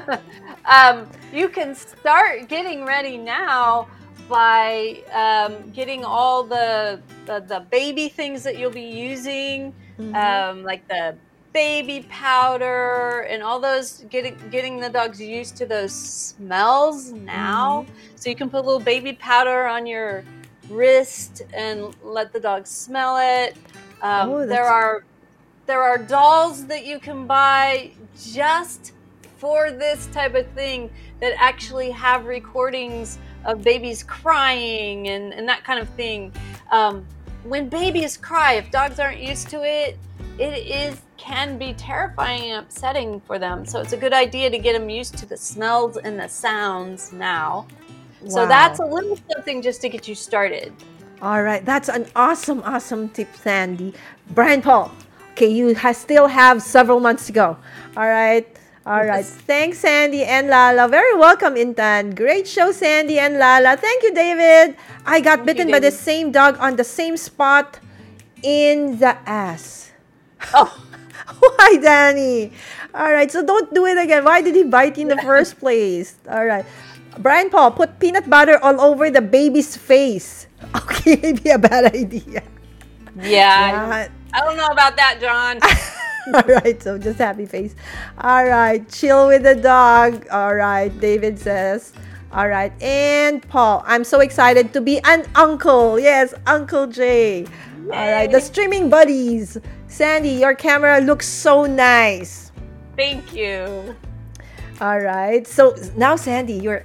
um, you can start getting ready now by um, getting all the, the, the baby things that you'll be using, mm-hmm. um, like the baby powder and all those getting getting the dogs used to those smells now. Mm-hmm. So you can put a little baby powder on your wrist and let the dog smell it. Um, oh, there are there are dolls that you can buy just for this type of thing that actually have recordings of babies crying and, and that kind of thing. Um, when babies cry, if dogs aren't used to it, it is can be terrifying and upsetting for them. So it's a good idea to get them used to the smells and the sounds now. Wow. So that's a little something just to get you started. All right, that's an awesome, awesome tip, Sandi. Brian Paul, okay, you still have several months to go. All right. All right. Thanks, Sandi and Lala. Very welcome, Intan. Great show, Sandi and Lala. Thank you, David. I got Thank bitten you, by the same dog on the same spot in the ass. Oh. Why, Danny? All right. So don't do it again. Why did he bite you in the first place? All right. Brian Paul, put peanut butter all over the baby's face. Okay, maybe a bad idea. Yeah. I don't know about that, John. All right, so just happy face. All right, chill with the dog. All right, David says. All right, and Paul, I'm so excited to be an uncle. Yes, Uncle Jay. Yay. All right, the streaming buddies. Sandi, your camera looks so nice. Thank you. All right, so now Sandi, you're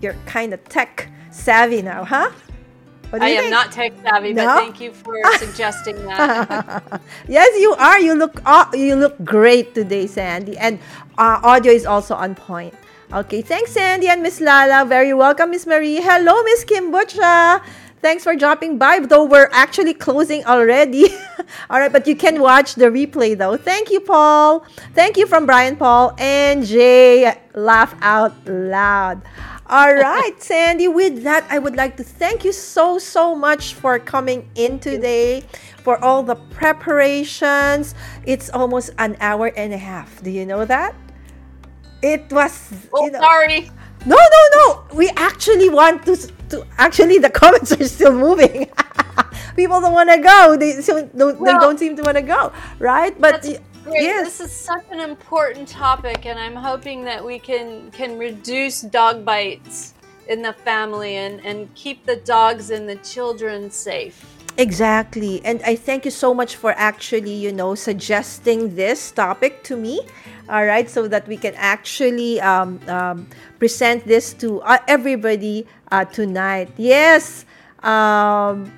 you're kind of tech savvy now, huh? I am not tech savvy, no? but thank you for suggesting that. yes, you are. You look uh, you look great today, Sandi, and uh, audio is also on point. Okay, thanks, Sandi and Miss Lala. Very welcome, Miss Marie. Hello, Miss Kim Butcha. Thanks for dropping by, though we're actually closing already. All right, but you can watch the replay though. Thank you, Paul. Thank you from Brian Paul and Jay. Laugh out loud. All right, Sandi. With that, I would like to thank you so, so much for coming in today, for all the preparations. It's almost an hour and a half. Do you know that? It was. Oh, you know, sorry. No, no, no. We actually want to. to actually, the comments are still moving. People don't want to go. They, so, don't, well, they don't seem to want to go, right? But Great. Yes. This is such an important topic, and I'm hoping that we can can reduce dog bites in the family and and keep the dogs and the children safe. Exactly. And I thank you so much for actually, you know, suggesting this topic to me. All right. So that we can actually um, um, present this to uh, everybody uh, tonight. Yes. Um,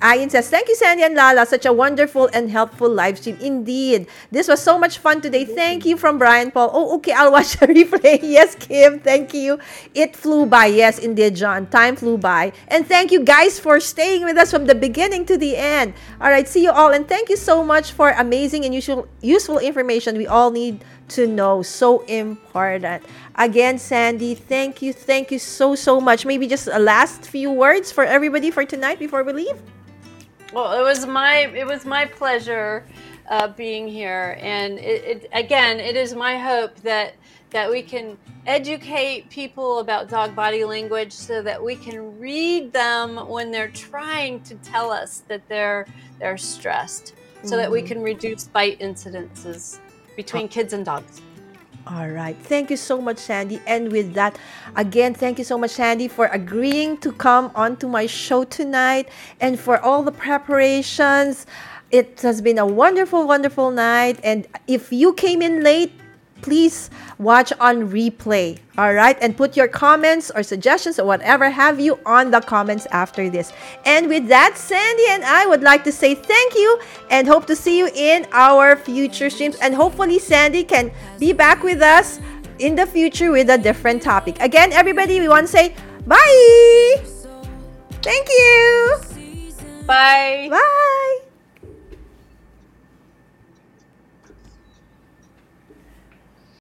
Ayin says, Thank you, Sandi and Lala. Such a wonderful and helpful live stream. Indeed. This was so much fun today. Thank you from Brian Paul. Oh, okay. I'll watch the replay. Yes, Kim. Thank you. It flew by. Yes, indeed, John. Time flew by. And thank you guys for staying with us from the beginning to the end. All right. See you all. And thank you so much for amazing and useful, useful information we all need to know. So important. Again, Sandi, thank you. Thank you so, so much. Maybe just a last few words for everybody for tonight before we leave. Well, it was my it was my pleasure uh, being here, and it, it, again, it is my hope that that we can educate people about dog body language so that we can read them when they're trying to tell us that they're they're stressed, so mm-hmm. that we mm-hmm. can reduce bite incidences between ah. kids and dogs. All right. Thank you so much, Sandi. And with that, again, thank you so much, Sandi, for agreeing to come onto my show tonight and for all the preparations. It has been a wonderful, wonderful night. And if you came in late, please watch on replay. All right. And put your comments or suggestions or whatever have you on the comments after this. And with that, Sandi and I would like to say thank you and hope to see you in our future streams. And hopefully, Sandi can be back with us in the future with a different topic. Again, everybody, we want to say bye. Thank you. Bye. Bye.